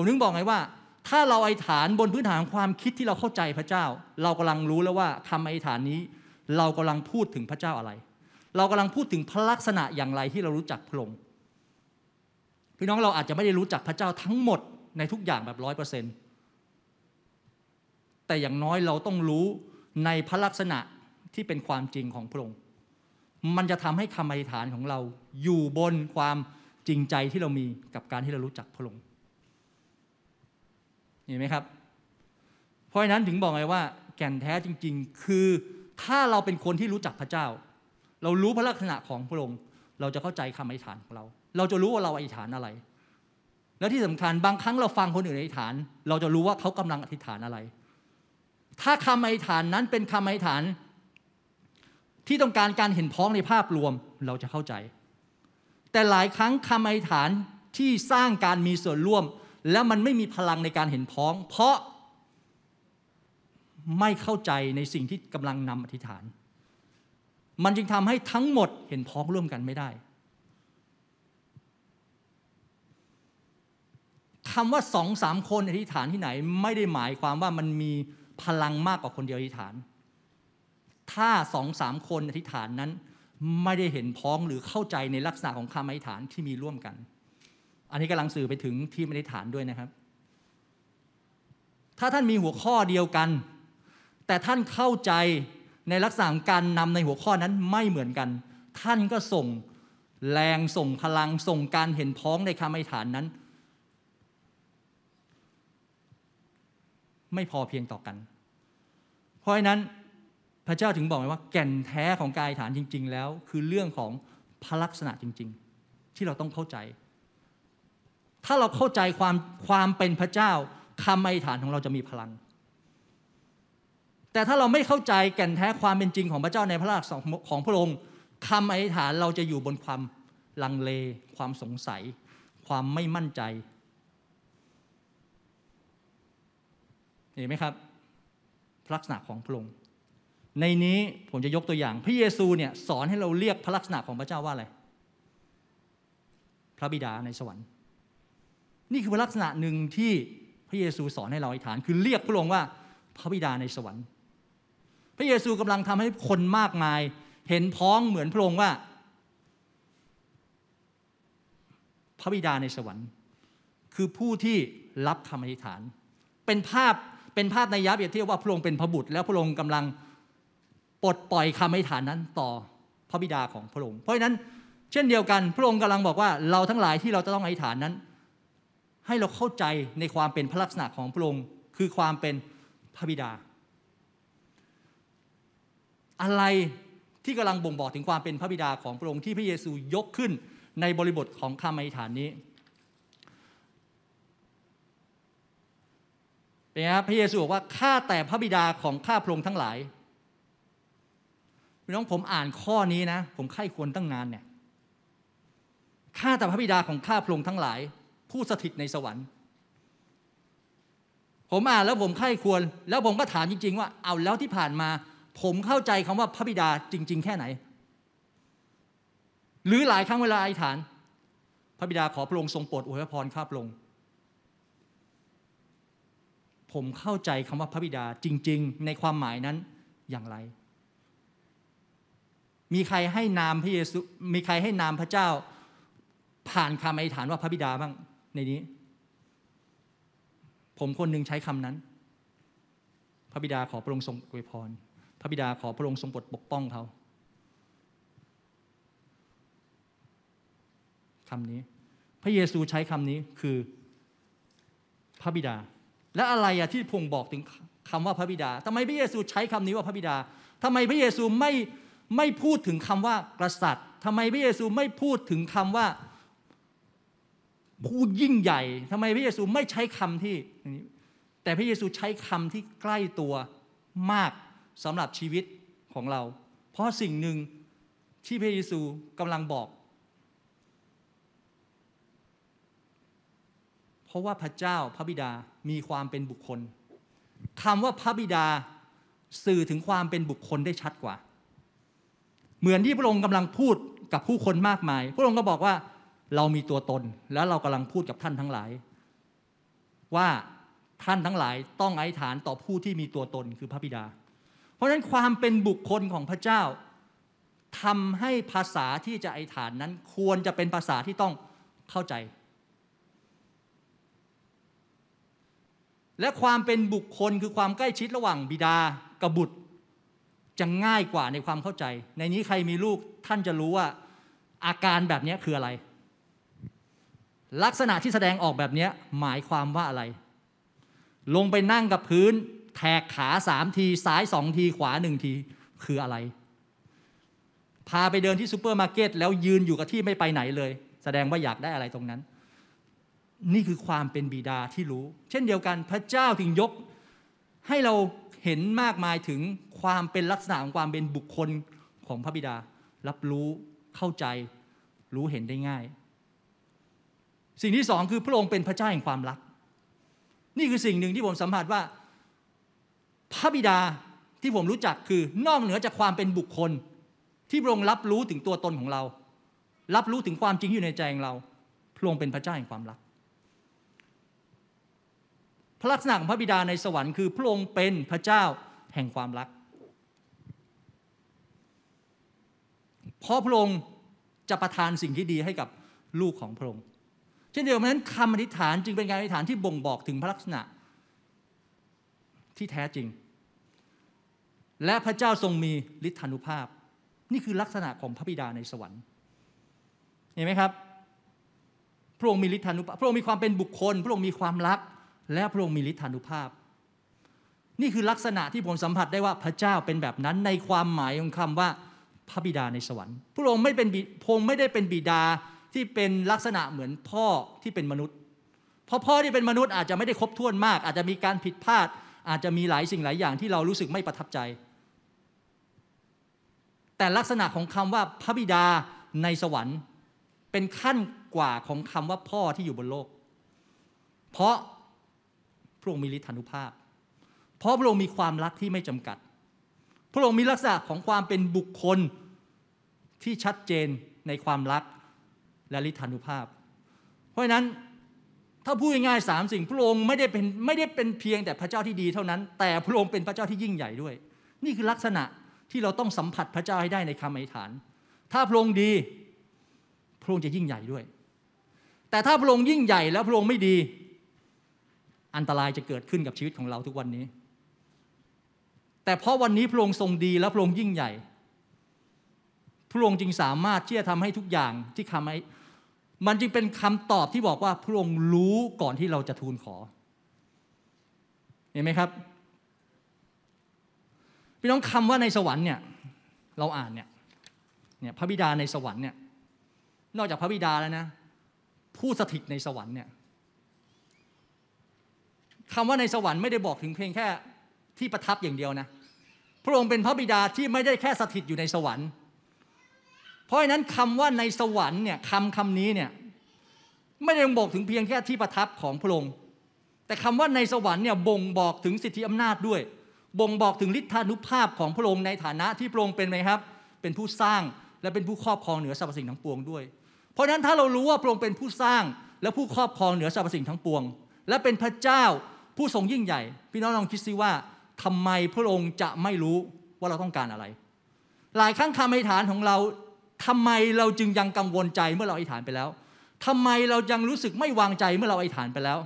ผมนึกบอกไงว่า ถ้าเราอธิษฐานบนพื้นฐานความคิดที่เราเข้าใจพระเจ้า เรากำลังรู้แล้วว่าคำอธิษฐานนี้ เรากำลังพูดถึงพระเจ้าอะไร เรากำลังพูดถึงพระลักษณะอย่างไรที่เรารู้จักพระองค์พี่น้องเราอาจจะไม่ได้รู้จักพระเจ้าทั้งหมดในทุกอย่างแบบร้อยเปอร์เซ็นต์แต่อย่างน้อยเราต้องรู้ในพระลักษณะที่เป็นความจริงของพระองค์ มันจะทำให้คำอธิษฐานของเราอยู่บนความจริงใจที่เรามีกับการที่เรารู้จักพระองค์ เห็นไหมครับ เพราะฉะนั้นถึงบอกไงว่า แก่นแท้จริง ๆ คือถ้าเราเป็นคนที่รู้จักพระเจ้า เรารู้พระลักษณะของพระองค์ เราจะเข้าใจคำอธิษฐานของเรา เราจะรู้ว่าเราอธิษฐานอะไร และที่สำคัญบางครั้งเราฟังคนอื่นอธิษฐาน เราจะรู้ว่าเขากำลังอธิษฐานอะไร ถ้าคำอธิษฐานนั้นเป็นคำอธิษฐาน ที่ต้องการการเห็นพ้องในภาพรวมเราจะเข้าใจ แต่หลายครั้งคำอธิษฐานที่สร้างการมีส่วนร่วม แล้วมันไม่มีพลังในการเห็นพ้อง เพราะไม่เข้าใจในสิ่งที่กำลังนำอธิษฐาน มันจึงทำให้ทั้งหมดเห็นพ้องร่วมกันไม่ได้คำว่าสองสามคนอธิษฐานที่ไหน ไม่ได้หมายความว่ามันมีพลังมากกว่าคนเดียวอธิษฐาน ถ้าสองสามคนอธิษฐานนั้น ไม่ได้เห็นพ้องหรือเข้าใจในลักษณะของคำอธิษฐานที่มีร่วมกัน อันนี้กำลังสื่อไปถึงที่ไม่ได้ฐานด้วยนะครับ ถ้าท่านมีหัวข้อเดียวกัน แต่ท่านเข้าใจในลักษณะการนำในหัวข้อนั้นไม่เหมือนกัน ท่านก็ส่งแรงส่งพลังส่งการเห็นพ้องในคำอธิษฐานนั้น ไม่พอเพียงต่อกัน เพราะฉะนั้นพระเจ้าถึงบอกไว้ว่า แก่นแท้ของการอธิษฐานจริง ๆ แล้ว คือเรื่องของพระลักษณะจริง ๆ ที่เราต้องเข้าใจ ถ้าเราเข้าใจความความเป็นพระเจ้าคำอธิษฐานของเราจะมีพลัง แต่ถ้าเราไม่เข้าใจแก่นแท้ความเป็นจริงของพระเจ้าในพระลักษณะของพระองค์คำอธิษฐานเราจะอยู่บนความลังเล ความสงสัย ความไม่มั่นใจเห็นไหมครับ ลักษณะของพระองค์ ในนี้ผมจะยกตัวอย่าง พระเยซูเนี่ยสอนให้เราเรียกพระลักษณะของพระเจ้าว่าอะไร พระบิดาในสวรรค์ นี่คือลักษณะหนึ่งที่พระเยซูสอนให้เราอธิษฐาน คือเรียกพระองค์ว่าพระบิดาในสวรรค์ พระเยซูกำลังทำให้คนมากมาย เห็นพ้องเหมือนพระองค์ว่า พระบิดาในสวรรค์ คือผู้ที่รับคำอธิษฐาน เป็นภาพเป็นภาพในยับเปรียบเทียบว่าพระองค์เป็นพระบุตร แล้วพระองค์กำลังปลดปล่อยคำอธิษฐานนั้นต่อพระบิดาของพระองค์เพราะฉะนั้นเช่นเดียวกัน พระองค์กำลังบอกว่าเราทั้งหลายที่เราจะต้องอธิษฐานนั้น ให้เราเข้าใจในความเป็นพระลักษณะของพระองค์คือความเป็นพระบิดา อะไรที่กำลังบ่งบอกถึงความเป็นพระบิดาของพระองค์ที่พระเยซูยกขึ้นในบริบทของคำอธิษฐานนี้เป็นไงครับพระเยซูบอกว่าข้าแต่พระบิดาของข้าพระองค์ทั้งหลายพี่น้องผมอ่านข้อนี้นะ ผมไข้ควรตั้งนานเนี่ยข้าแต่พระบิดาของข้าพระองค์ทั้งหลาย ผู้สถิตในสวรรค์ ผมอ่านแล้วผมไข้ควร แล้วผมก็ถามจริง ๆ ว่าเอาแล้วที่ผ่านมา ผมเข้าใจคำว่าพระบิดาจริง ๆ แค่ไหน หรือหลายครั้งเวลาอธิษฐาน พระบิดาขอพระองค์ทรงโปรดอวยพรข้าพระองค์ผมเข้าใจคำว่าพระบิดาจริง ๆ ในความหมายนั้นอย่างไร มีใครให้นามพระเยซู มีใครให้นามพระเจ้า ผ่านคำอธิษฐานว่าพระบิดาบ้าง ในนี้ ผมคนหนึ่งใช้คำนั้น พระบิดาขอพระองค์ทรงอวยพร พระบิดาขอพระองค์ทรงปกปกป้องเขาคำนี้ พระเยซูใช้คำนี้คือพระบิดา และอะไรอะที่พงบอกถึงคำว่าพระบิดาทำไมพระเยซูใช้คำนี้ว่าพระบิดาทำไมพระเยซูไม่ไม่พูดถึงคำว่ากษัตริย์ทำไมพระเยซูไม่พูดถึงคำว่า ผู้ยิ่งใหญ่ทำไมพระเยซูไม่ใช้คำที่ แต่พระเยซูใช้คำที่ใกล้ตัวมากสำหรับชีวิตของเรา เพราะสิ่งหนึ่งที่พระเยซูกำลังบอก เพราะว่าพระเจ้าพระบิดามีความเป็นบุคคลคำว่าพระบิดาสื่อถึงความเป็นบุคคลได้ชัดกว่า เหมือนที่พระองค์กำลังพูดกับผู้คนมากมาย พระองค์ก็บอกว่า เรามีตัวตนแล้วเรากำลังพูดกับท่านทั้งหลาย ว่าท่านทั้งหลายต้องอธิษฐานต่อผู้ที่มีตัวตนคือพระบิดา เพราะฉะนั้นความเป็นบุคคลของพระเจ้าทำให้ภาษาที่จะอธิษฐานนั้น ควรจะเป็นภาษาที่ต้องเข้าใจ และความเป็นบุคคลคือความใกล้ชิดระหว่างบิดากับบุตรจะง่ายกว่าในความเข้าใจ ในนี้ใครมีลูกท่านจะรู้ว่าอาการแบบนี้คืออะไร ลักษณะที่แสดงออกแบบนี้หมายความว่าอะไร ลงไปนั่งกับพื้น แตะขาสามที ซ้ายสองที ขวาหนึ่งที คืออะไร พาไปเดินที่ซูเปอร์มาร์เก็ตแล้วยืนอยู่กับที่ไม่ไปไหนเลย แสดงว่าอยากได้อะไรตรงนั้น นี่คือความเป็นบิดาที่รู้ เช่นเดียวกันพระเจ้าถึงยก ให้เราเห็นมากมายถึงความเป็นลักษณะของความเป็นบุคคลของพระบิดา รับรู้เข้าใจรู้เห็นได้ง่าย สิ่งที่สองคือพระองค์เป็นพระเจ้าแห่งความรัก นี่คือสิ่งหนึ่งที่ผมสัมผัสว่า พระบิดาที่ผมรู้จักคือนอกเหนือจากความเป็นบุคคล ที่พระองค์รับรู้ถึงตัวตนของเรา รับรู้ถึงความจริงอยู่ในใจของเรา พระองค์เป็นพระเจ้าแห่งความรัก พระลักษณะของพระบิดาในสวรรค์คือพระองค์เป็นพระเจ้าแห่งความรัก เพราะพระองค์จะประทานสิ่งที่ดีให้กับลูกของพระองค์ ช่นเดียวกันนั้นคำอธิษฐานจึงเป็นการอธิษฐานที่บ่งบอกถึงพระลักษณะ ที่แท้จริง และพระเจ้าทรงมีฤทธานุภาพ นี่คือลักษณะของพระบิดาในสวรรค์ เห็นไหมครับ พระองค์มีฤทธานุภาพ พระองค์มีความเป็นบุคคล พระองค์มีความรัก และพระองค์มีฤทธานุภาพ นี่คือลักษณะที่ผมสัมผัสได้ว่าพระเจ้าเป็นแบบนั้นในความหมายของคำว่าพระบิดาในสวรรค์ พระองค์ไม่เป็นพระองค์ไม่ได้เป็นบิดา ที่เป็นลักษณะเหมือนพ่อที่เป็นมนุษย์เพราะพ่อที่เป็นมนุษย์อาจจะไม่ได้ครบถ้วนมาก อาจจะมีการผิดพลาด อาจจะมีหลายสิ่งหลายอย่างที่เรารู้สึกไม่ประทับใจ แต่ลักษณะของคำว่าพระบิดาในสวรรค์ เป็นขั้นกว่าของคำว่าพ่อที่อยู่บนโลก เพราะพระองค์มีฤทธานุภาพ เพราะพระองค์มีความรักที่ไม่จำกัด พระองค์มีลักษณะของความเป็นบุคคลที่ชัดเจนในความรัก และฤทธานุภาพ เพราะฉะนั้นถ้าพูดง่ายๆสามสิ่งพระองค์ไม่ได้เป็นไม่ได้เป็นเพียงแต่พระเจ้าที่ดีเท่านั้น แต่พระองค์เป็นพระเจ้าที่ยิ่งใหญ่ด้วย นี่คือลักษณะที่เราต้องสัมผัสพระเจ้าให้ได้ในคำอธิษฐาน ถ้าพระองค์ดีพระองค์จะยิ่งใหญ่ด้วย แต่ถ้าพระองค์ยิ่งใหญ่แล้วพระองค์ไม่ดี อันตรายจะเกิดขึ้นกับชีวิตของเราทุกวันนี้ แต่เพราะวันนี้พระองค์ทรงดีและพระองค์ยิ่งใหญ่ พระองค์จึงสามารถที่จะทำให้ทุกอย่างที่คำให้ มันจึงเป็นคำตอบที่บอกว่าพระองค์รู้ก่อนที่เราจะทูลขอ เห็นไหมครับพี่น้องคำว่าในสวรรค์เนี่ยเราอ่านเนี่ยเนี่ยพระบิดาในสวรรค์เนี่ยนอกจากพระบิดาแล้วนะผู้สถิตในสวรรค์เนี่ยคำว่าในสวรรค์ไม่ได้บอกถึงเพียงแค่ที่ประทับอย่างเดียวนะ พระองค์เป็นพระบิดาที่ไม่ได้แค่สถิตอยู่ในสวรรค์ เพราะฉะนั้นคำว่าในสวรรค์เนี่ยคำคำนี้เนี่ยไม่ได้บอกถึงเพียงแค่ที่ประทับของพระองค์ แต่คำว่าในสวรรค์เนี่ยบ่งบอกถึงสิทธิอำนาจด้วย บ่งบอกถึงฤทธานุภาพของพระองค์ในฐานะที่พระองค์เป็นไหมครับ เป็นผู้สร้างและเป็นผู้ครอบครองเหนือสรรพสิ่งทั้งปวงด้วย เพราะฉะนั้นถ้าเรารู้ว่าพระองค์เป็นผู้สร้างและผู้ครอบครองเหนือสรรพสิ่งทั้งปวง และเป็นพระเจ้าผู้ทรงยิ่งใหญ่ พี่น้องลองคิดซิว่าทำไมพระองค์จะไม่รู้ว่าเราต้องการอะไร หลายครั้งคำอธิษฐานของเรา ทำไมเราจึงยังกังวลใจเมื่อเราอธิษฐานไปแล้วทำไมเรายังรู้สึกไม่วางใจเมื่อเราอธิษฐานไปแล้ว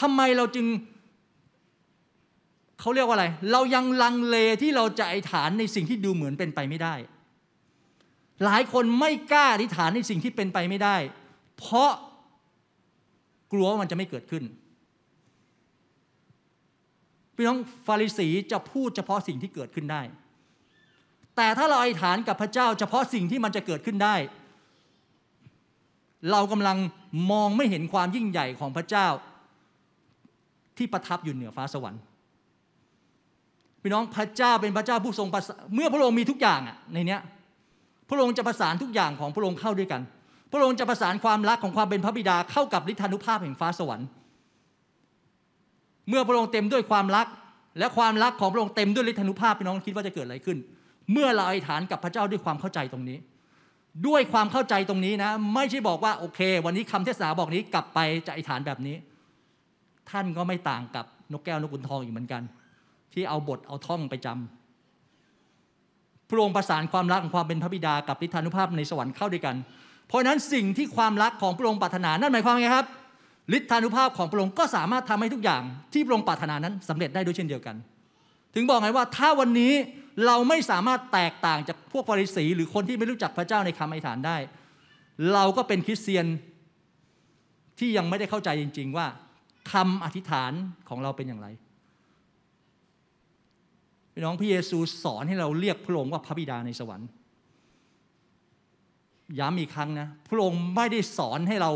ทำไมเราจึงเขาเรียกว่าอะไร เรายังลังเลที่เราจะอธิษฐานในสิ่งที่ดูเหมือนเป็นไปไม่ได้ หลายคนไม่กล้าอธิษฐานในสิ่งที่เป็นไปไม่ได้ เพราะกลัวว่ามันจะไม่เกิดขึ้นพี่น้องฟาริสีจะพูดเฉพาะสิ่งที่เกิดขึ้นได้ แต่ถ้าเราอธิษฐานกับพระเจ้า เฉพาะสิ่งที่มันจะเกิดขึ้นได้ เรากำลังมองไม่เห็นความยิ่งใหญ่ของพระเจ้า ที่ประทับอยู่เหนือฟ้าสวรรค์พี่น้องพระเจ้าเป็นพระเจ้าผู้ทรงประสเมื่อพระองค์มีทุกอย่างอะในเนี้ยพระองค์จะประสานทุกอย่างของพระองค์เข้าด้วยกัน พระองค์จะประสานความรักของความเป็นพระบิดาเข้ากับฤทธานุภาพแห่งฟ้าสวรรค์ เมื่อพระองค์เต็มด้วยความรัก และความรักของพระองค์เต็มด้วยฤทธานุภาพพี่น้องคิดว่าจะเกิดอะไรขึ้น เมื่อเราอธิษฐานกับพระเจ้าด้วยความเข้าใจตรงนี้ ด้วยความเข้าใจตรงนี้นะ ไม่ใช่บอกว่าโอเค วันนี้คำเทศนาบอกนี้กลับไปจะอธิษฐานแบบนี้ ท่านก็ไม่ต่างกับนกแก้วนกขุนทองอีกเหมือนกัน ที่เอาบทเอาท่องไปจำพระองค์ประสานความรักของความเป็นพระบิดากับฤทธานุภาพในสวรรค์เข้าด้วยกัน เพราะนั้นสิ่งที่ความรักของพระองค์ปรารถนานั่นหมายความไงครับฤทธานุภาพของพระองค์ก็สามารถทำให้ทุกอย่างที่พระองค์ปรารถนานั้นสำเร็จได้ด้วยเช่นเดียวกัน ถึงบอกไงว่าถ้าวันนี้ เราไม่สามารถแตกต่างจากพวกฟาริสี หรือคนที่ไม่รู้จักพระเจ้าในคำอธิษฐานได้ เราก็เป็นคริสเตียนที่ยังไม่ได้เข้าใจจริง ๆ ว่าคำอธิษฐานของเราเป็นอย่างไรพี่น้องพระเยซูสอนให้เราเรียกพระองค์ว่าพระบิดาในสวรรค์ย้ำอีกครั้งนะพระองค์ไม่ได้สอนให้เรา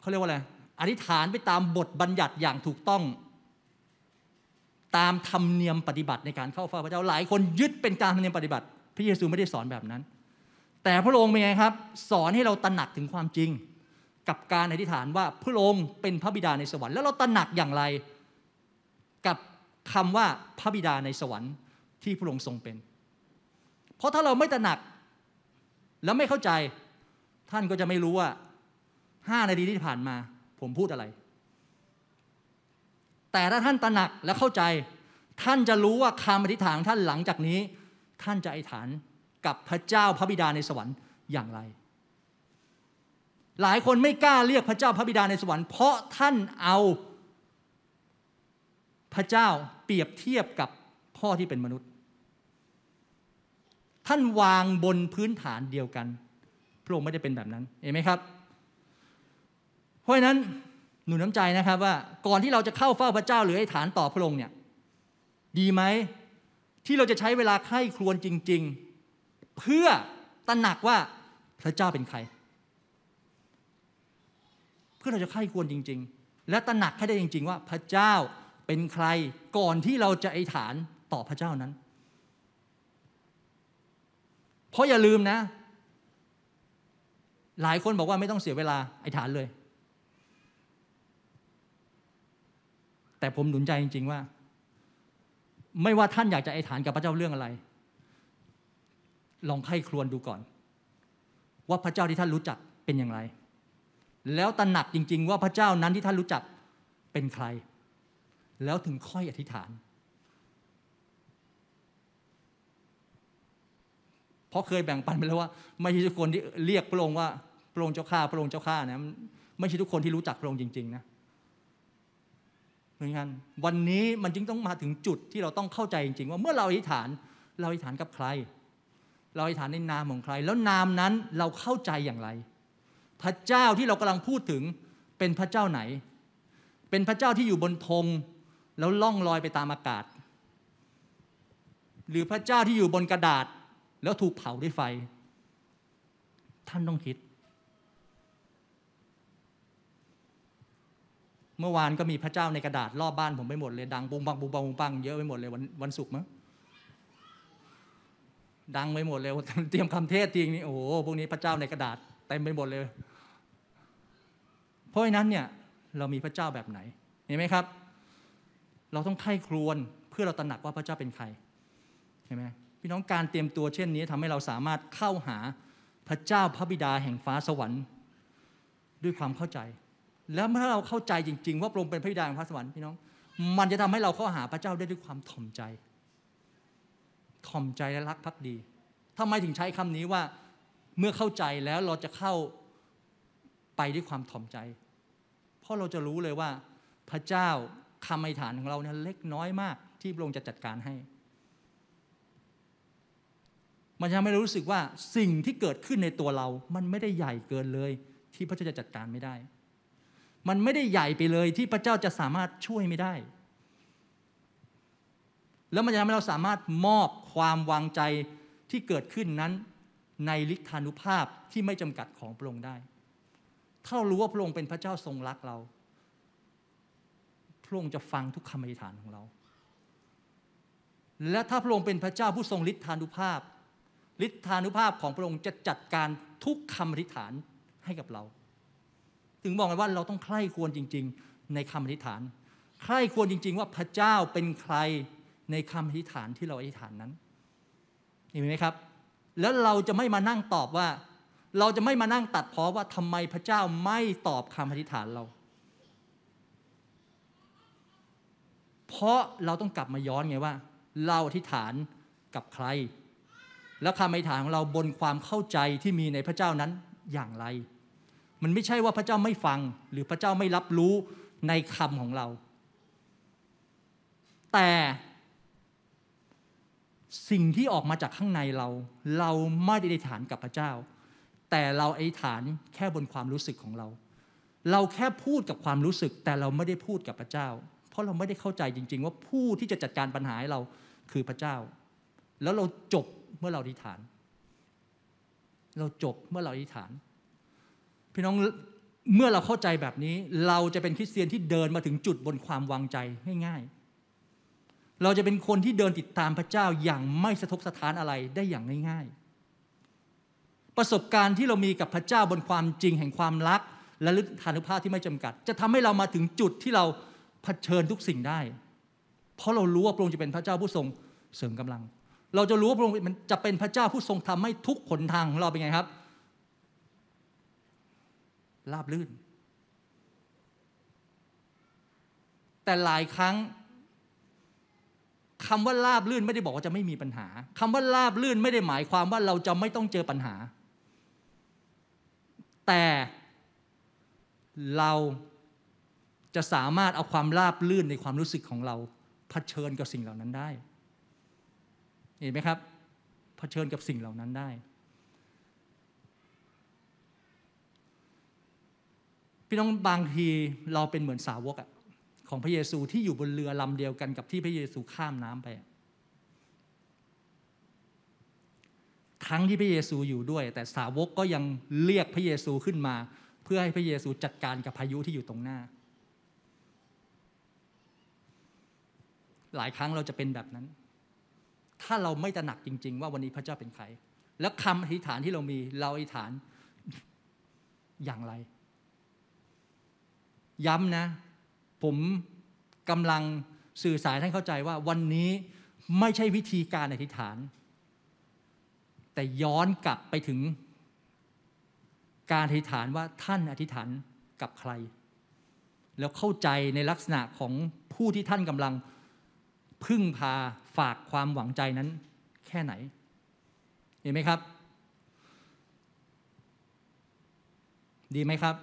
เขาเรียกว่าอะไรอธิษฐานไปตามบทบัญญัติอย่างถูกต้อง ตามธรรมเนียมปฏิบัติในการเข้าเฝ้าพระเจ้าหลายคนยึดเป็นการธรรมเนียมปฏิบัติ พระเยซูไม่ได้สอนแบบนั้น แต่พระองค์เป็นไงครับ สอนให้เราตระหนักถึงความจริง กับการอธิษฐานว่าพระองค์เป็นพระบิดาในสวรรค์แล้วเราตระหนักอย่างไร กับคำว่าพระบิดาในสวรรค์ที่พระองค์ทรงเป็น เพราะถ้าเราไม่ตระหนักแล้วไม่เข้าใจท่านก็จะไม่รู้ว่าห้านาทีที่ผ่านมา ผมพูดอะไร แต่ถ้าท่านตระหนักและเข้าใจ ท่านจะรู้ว่าคำอธิษฐานท่านหลังจากนี้ ท่านจะอธิษฐานกับพระเจ้าพระบิดาในสวรรค์อย่างไร หลายคนไม่กล้าเรียกพระเจ้าพระบิดาในสวรรค์เพราะท่านเอาพระเจ้าเปรียบเทียบกับพ่อที่เป็นมนุษย์ ท่านวางบนพื้นฐานเดียวกัน พระองค์ไม่ได้เป็นแบบนั้น เห็นไหมครับ เพราะฉะนั้น หนุนน้ำใจนะครับว่าก่อนที่เราจะเข้าเฝ้าพระเจ้าหรือให้ฐานต่อพระองค์เนี่ยดีไหมที่เราจะใช้เวลาไข้ครวญจริง ๆ เพื่อตระหนักว่าพระเจ้าเป็นใคร เพื่อเราจะไข้ควรจริง ๆ และตระหนักให้ได้จริง ๆ ว่าพระเจ้าเป็นใครก่อนที่เราจะไอฐานต่อพระเจ้านั้น เพราะอย่าลืมนะ หลายคนบอกว่าไม่ต้องเสียเวลาไอฐานเลย แต่ผมหนุนใจจริง ๆ ว่า ไม่ว่าท่านอยากจะไอ้ฐานกับพระเจ้าเรื่องอะไร ลองไข้ครวญดูก่อน ว่าพระเจ้าที่ท่านรู้จักเป็นอย่างไร แล้วตระหนักจริง ๆ ว่าพระเจ้านั้นที่ท่านรู้จักเป็นใคร แล้วถึงค่อยอธิษฐาน เพราะเคยแบ่งปันไปแล้วว่า ไม่ใช่ทุกคนที่เรียกพระองค์ว่าพระองค์เจ้าข้าพระองค์เจ้าข้านะไม่ใช่ทุกคนที่รู้จักพระองค์จริง ๆ นะ เหมือนกันวันนี้มันจึงต้องมาถึงจุดที่เราต้องเข้าใจจริงๆ ว่าเมื่อเราอธิษฐานเราอธิษฐานกับใคร เราอธิษฐานในนามของใคร แล้วนามนั้นเราเข้าใจอย่างไร พระเจ้าที่เรากำลังพูดถึงเป็นพระเจ้าไหน เป็นพระเจ้าที่อยู่บนธงแล้วล่องลอยไปตามอากาศ หรือพระเจ้าที่อยู่บนกระดาษ แล้วถูกเผาด้วยไฟ ท่านต้องคิด เมื่อวานก็มีพระเจ้าในกระดาษรอบบ้านผมไปหมดเลยดังบุงบังบุงบังบุงบังเยอะไปหมดเลยวันวันศุกร์มั้งดังไปหมดเลยเตรียมคำเทศจริงนี่โอ้โหพวกนี้พระเจ้าในกระดาษเต็มไปหมดเลย เพราะฉะนั้นเนี่ยเรามีพระเจ้าแบบไหนเห็นไหมครับ เราต้องไข้ครวนเพื่อเราตระหนักว่าพระเจ้าเป็นใครเห็นไหมพี่น้องการเตรียมตัวเช่นนี้ทำให้เราสามารถเข้าหาพระเจ้าพระบิดาแห่งฟ้าสวรรค์ ด้วยความเข้าใจ แล้วเมื่อเราเข้าใจจริง ๆ ว่าพระองค์เป็นพระบิดาแห่งฟ้าสวรรค์พี่น้อง มันจะทำให้เราเข้าหาพระเจ้าได้ด้วยความถ่อมใจ ถ่อมใจและรักภักดีทำไมถึงใช้คำนี้ว่าเมื่อเข้าใจแล้วเราจะเข้าไปด้วยความถ่อมใจ เพราะเราจะรู้เลยว่าพระเจ้าคำอธิษฐานของเราเนี่ยเล็กน้อยมาก ที่พระองค์จะจัดการให้ มันจะทำให้เรารู้สึกว่าสิ่งที่เกิดขึ้นในตัวเรา มันไม่ได้ใหญ่เกินเลย ที่พระเจ้าจะจัดการไม่ได้ มันไม่ได้ใหญ่ไปเลยที่พระเจ้าจะสามารถช่วยไม่ได้ แล้วมันจะทำให้เราสามารถมอบความวางใจที่เกิดขึ้นนั้น ในฤทธานุภาพที่ไม่จำกัดของพระองค์ได้ ถ้าเรารู้ว่าพระองค์เป็นพระเจ้าทรงรักเรา พระองค์จะฟังทุกคำอธิษฐานของเรา และถ้าพระองค์เป็นพระเจ้าผู้ทรงฤทธานุภาพฤทธานุภาพของพระองค์จะจัดการทุกคำอธิษฐานให้กับเรา ถึงบอกไงว่าเราต้องใคร่ควรจริง ๆ ในคำอธิษฐาน ใคร่ควรจริง ๆ ว่าพระเจ้าเป็นใครในคำอธิษฐานที่เราอธิษฐานนั้นเห็นไหมครับ แล้วเราจะไม่มานั่งตอบว่า เราจะไม่มานั่งตัดเพราะว่าทำไมพระเจ้าไม่ตอบคำอธิษฐานเรา เพราะเราต้องกลับมาย้อนไงว่า เราอธิษฐานกับใคร แล้วคำอธิษฐานของเราบนความเข้าใจที่มีในพระเจ้านั้นอย่างไร มันไม่ใช่ว่าพระเจ้าไม่ฟัง หรือพระเจ้าไม่รับรู้ในคำของเรา แต่สิ่งที่ออกมาจากข้างในเรา เราไม่ได้อธิษฐานกับพระเจ้า แต่เราไอธิษฐานแค่บนความรู้สึกของเรา เราแค่พูดกับความรู้สึก แต่เราไม่ได้พูดกับพระเจ้า เพราะเราไม่ได้เข้าใจจริง ๆ ว่าผู้ที่จะจัดการปัญหาให้เราคือพระเจ้า แล้วเราจบเมื่อเราอธิษฐาน เราจบเมื่อเราอธิษฐาน พี่น้องเมื่อเราเข้าใจแบบนี้ เราจะเป็นคริสเตียนที่เดินมาถึงจุดบนความวางใจง่ายๆ เราจะเป็นคนที่เดินติดตามพระเจ้าอย่างไม่สะทกสะท้านอะไรได้อย่างง่าย ๆ ประสบการณ์ที่เรามีกับพระเจ้าบนความจริงแห่งความรัก และลึกฐานุภาพที่ไม่จำกัด จะทำให้เรามาถึงจุดที่เราเผชิญทุกสิ่งได้ เพราะเรารู้ว่าพระองค์จะเป็นพระเจ้าผู้ทรงเสริมกำลัง เราจะรู้ว่าพระองค์จะเป็นพระเจ้าผู้ทรงทำให้ทุกขนทางของเราเป็นไงครับ ราบลื่น แต่หลายครั้งคำว่าราบลื่นไม่ได้บอกว่าจะไม่มีปัญหาคำว่าราบลื่นไม่ได้หมายความว่าเราจะไม่ต้องเจอปัญหา แต่เราจะสามารถเอาความราบลื่นในความรู้สึกของเราเผชิญกับสิ่งเหล่านั้นได้ เห็นไหมครับเผชิญกับสิ่งเหล่านั้นได้ พี่น้องบางทีเราเป็นเหมือนสาวกอะของพระเยซูที่อยู่บนเรือลำเดียวกันกับที่พระเยซูข้ามน้ำไปทั้งที่พระเยซูอยู่ด้วย แต่สาวกก็ยังเรียกพระเยซูขึ้นมา เพื่อให้พระเยซูจัดการกับพายุที่อยู่ตรงหน้า หลายครั้งเราจะเป็นแบบนั้น ถ้าเราไม่ตระหนักจริง ๆ ว่าวันนี้พระเจ้าเป็นใคร แล้วคำอธิษฐานที่เรามีเราอธิษฐานอย่างไร ย้ำนะ ผมกำลังสื่อสารให้เข้าใจว่าวันนี้ไม่ใช่วิธีการอธิษฐาน แต่ย้อนกลับไปถึง การอธิษฐานว่าท่านอธิษฐานกับใคร แล้วเข้าใจในลักษณะของผู้ที่ท่านกำลังพึ่งพาฝากความหวังใจนั้นแค่ไหน เห็นไหมครับ ดีไหมครับ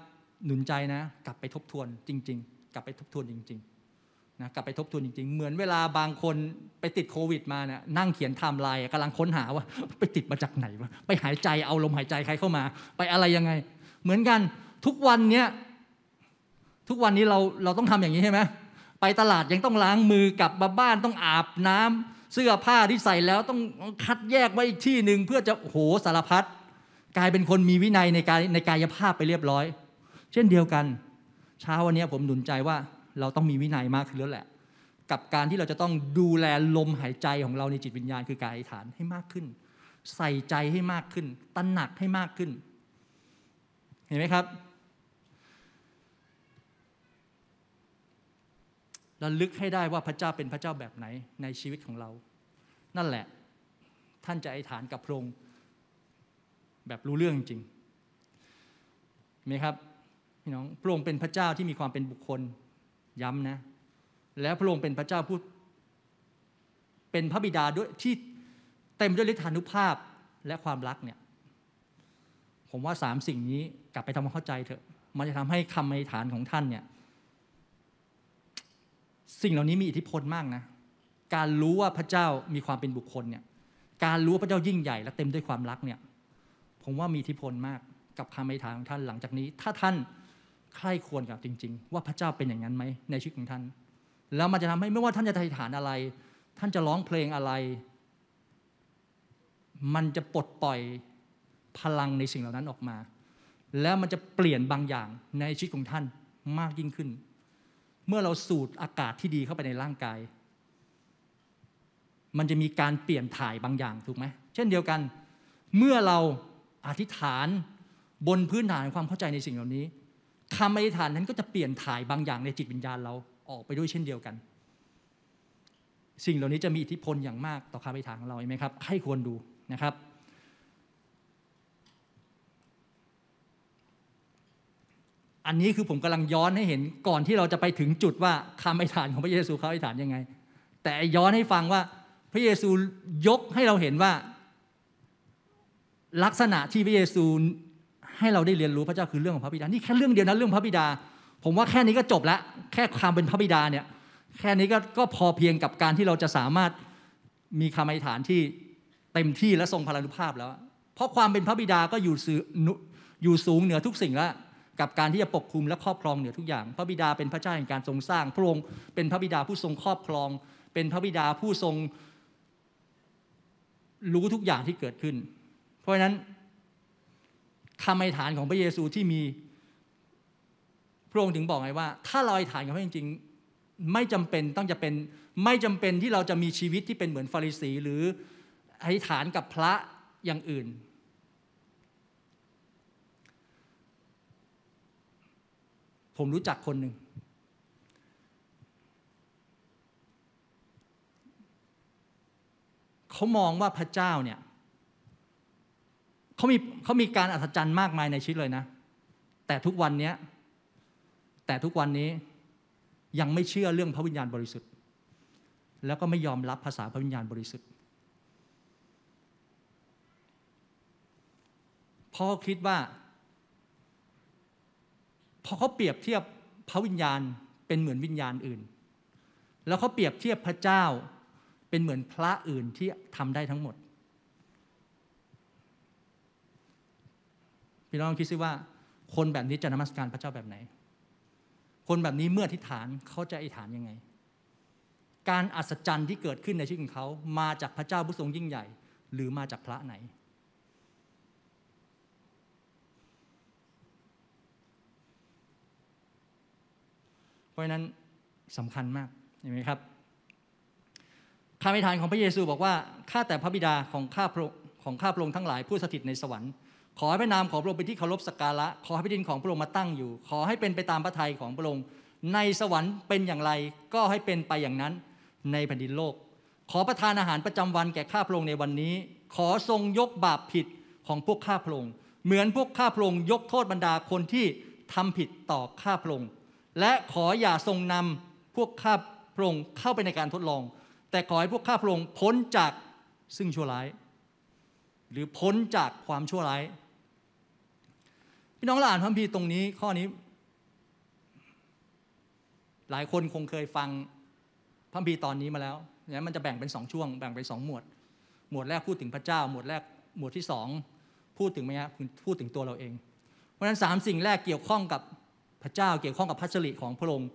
หนุนใจนะ กลับไปทบทวนจริง ๆ กลับไปทบทวนจริงๆนะกลับไปทบทวนจริง ๆ เหมือนเวลาบางคนไปติดโควิดมาเนี่ยนั่งเขียนไทม์ไลน์กำลังค้นหาว่า ไปติดมาจากไหนวะไปหายใจเอาลมหายใจใครเข้ามา ไปอะไรยังไง เหมือนกันทุกวันเนี้ยทุกวันนี้เราเราต้องทำอย่างนี้ใช่ไหมไปตลาดยังต้องล้างมือกลับมาบ้านต้องอาบน้ำเสื้อผ้าที่ใส่แล้วต้องคัดแยกไว้อีกที่หนึ่งเพื่อจะโหสารพัดกลายเป็นคนมีวินัยในการในกายภาพไปเรียบร้อย เช่นเดียวกันเช้าวันนี้ผมหนุนใจว่าเราต้องมีวินัยมากขึ้นแล้วแหละ กับการที่เราจะต้องดูแลลมหายใจของเราในจิตวิญญาณคือการอธิษฐานให้มากขึ้น ใส่ใจให้มากขึ้นตระหนักให้มากขึ้น เห็นไหมครับระลึกให้ได้ว่าพระเจ้าเป็นพระเจ้าแบบไหนในชีวิตของเรา นั่นแหละ ท่านจะอธิษฐานกับพระองค์แบบรู้เรื่องจริงไหมครับ พี่น้องพระองค์เป็นพระเจ้าที่มีความเป็นบุคคลย้ำนะ แล้วพระองค์เป็นพระเจ้าพูดเป็นพระบิดาด้วยที่เต็มด้วยฤทธานุภาพและความรักเนี่ยผมว่าสามสิ่งนี้กลับไปทำความเข้าใจเถอะ มันจะทำให้คำอธิษฐานของท่านเนี่ยสิ่งเหล่านี้มีอิทธิพลมากนะ การรู้ว่าพระเจ้ามีความเป็นบุคคลเนี่ย การรู้ว่าพระเจ้ายิ่งใหญ่และเต็มด้วยความรักเนี่ย ผมว่ามีอิทธิพลมากกับคำอธิษฐานของท่านหลังจากนี้ ถ้าท่าน ใคร่ควรกับจริง ๆ ว่าพระเจ้าเป็นอย่างนั้นไหมในชีวิตของท่าน แล้วมันจะทำให้ไม่ว่าท่านจะอธิฐานอะไร ท่านจะร้องเพลงอะไร มันจะปลดปล่อยพลังในสิ่งเหล่านั้นออกมา แล้วมันจะเปลี่ยนบางอย่างในชีวิตของท่านมากยิ่งขึ้น เมื่อเราสูดอากาศที่ดีเข้าไปในร่างกาย มันจะมีการเปลี่ยนถ่ายบางอย่างถูกไหมเช่นเดียวกัน เมื่อเราอธิษฐานบนพื้นฐานความเข้าใจในสิ่งเหล่านี้ คำอธิษฐานนั้นก็จะเปลี่ยนถ่ายบางอย่างในจิตวิญญาณเราออกไปด้วยเช่นเดียวกัน สิ่งเหล่านี้จะมีอิทธิพลอย่างมากต่อคำอธิษฐานของเราใช่ไหมครับใครควรดูนะครับ อันนี้คือผมกำลังย้อนให้เห็นก่อนที่เราจะไปถึงจุดว่าคำอธิษฐานของพระเยซูเขาอธิษฐานยังไง แต่ย้อนให้ฟังว่าพระเยซูยกให้เราเห็นว่าลักษณะที่พระเยซู ให้เราได้เรียนรู้พระเจ้าคือเรื่องของพระบิดา นี่แค่เรื่องเดียวนะเรื่องพระบิดา ผมว่าแค่นี้ก็จบแล้วแค่ความเป็นพระบิดาเนี่ยแค่นี้ก็ก็พอเพียงกับการที่เราจะสามารถมีคำอธิษฐานที่เต็มที่และทรงพลานุภาพแล้ว เพราะความเป็นพระบิดาก็อยู่สูอยู่สูงเหนือทุกสิ่งแล้วกับการที่จะปกคุมและครอบครองเหนือทุกอย่าง พระบิดาเป็นพระเจ้าแห่งการทรงสร้าง พระองค์เป็นพระบิดาผู้ทรงครอบครอง เป็นพระบิดาผู้ทรงรู้ทุกอย่างที่เกิดขึ้น เพราะฉะนั้น คำอธิษฐานของพระเยซูที่มี พระองค์ถึงบอกไงว่า ถ้าเราอธิษฐานกับพระจริงๆไม่จำเป็นต้องจะเป็นไม่จำเป็นที่เราจะมีชีวิตที่เป็นเหมือนฟาริสี หรืออธิษฐานกับพระอย่างอื่น ผมรู้จักคนหนึ่งเขามองว่าพระเจ้าเนี่ย เขามีเขามีการอัศจรรย์มากมายในชีวิตเลยนะ แต่ทุกวันนี้แต่ทุกวันนี้ยังไม่เชื่อเรื่องพระวิญญาณบริสุทธิ์ แล้วก็ไม่ยอมรับภาษาพระวิญญาณบริสุทธิ์พราะคิดว่า พอเขาเปรียบเทียบพระวิญญาณเป็นเหมือนวิญญาณอื่น แล้วเขาเปรียบเทียบพระเจ้าเป็นเหมือนพระอื่นที่ทำได้ทั้งหมด พี่น้องคิดซิว่า คนแบบนี้จะนมัสการพระเจ้าแบบไหน คนแบบนี้เมื่ออธิษฐานเขาจะอธิษฐานยังไง การอัศจรรย์ที่เกิดขึ้นในชีวิตของเขามาจากพระเจ้าผู้ทรงยิ่งใหญ่ หรือมาจากพระไหน เพราะนั้นสำคัญมากเห็นไหมครับคำอธิษฐานของพระเยซูบอกว่าข้าแต่พระบิดาของข้าพระของข้าพระองค์ทั้งหลายผู้สถิตในสวรรค์ ขอให้พระนามของพระองค์เป็นที่เคารพสักการะ ขอให้พระดินของพระองค์มาตั้งอยู่ ขอให้เป็นไปตามพระทัยของพระองค์ ในสวรรค์เป็นอย่างไรก็ให้เป็นไปอย่างนั้นในแผ่นดินโลก ขอประทานอาหารประจำวันแก่ข้าพระองค์ในวันนี้ ขอทรงยกบาปผิดของพวกข้าพระองค์ เหมือนพวกข้าพระองค์ยกโทษบรรดาคนที่ทำผิดต่อข้าพระองค์ และขออย่าทรงนำพวกข้าพระองค์เข้าไปในการทดลอง แต่ขอให้พวกข้าพระองค์พ้นจากซึ่งชั่วร้าย หรือพ้นจากความชั่วร้าย พี่น้องเราอ่านพระคัมภีร์ตรงนี้ข้อนี้ หลายคนคงเคยฟังพระคัมภีร์ตอนนี้มาแล้วเนี่ยมันจะแบ่งเป็นสองช่วง แบ่งเป็นสองหมวด หมวดแรกพูดถึงพระเจ้า หมวดแรกหมวดที่สองพูดถึงไหมครับพูดถึงตัวเราเอง เพราะฉะนั้นสามสิ่งแรกเกี่ยวข้องกับพระเจ้า เกี่ยวข้องกับพัสริของพระองค์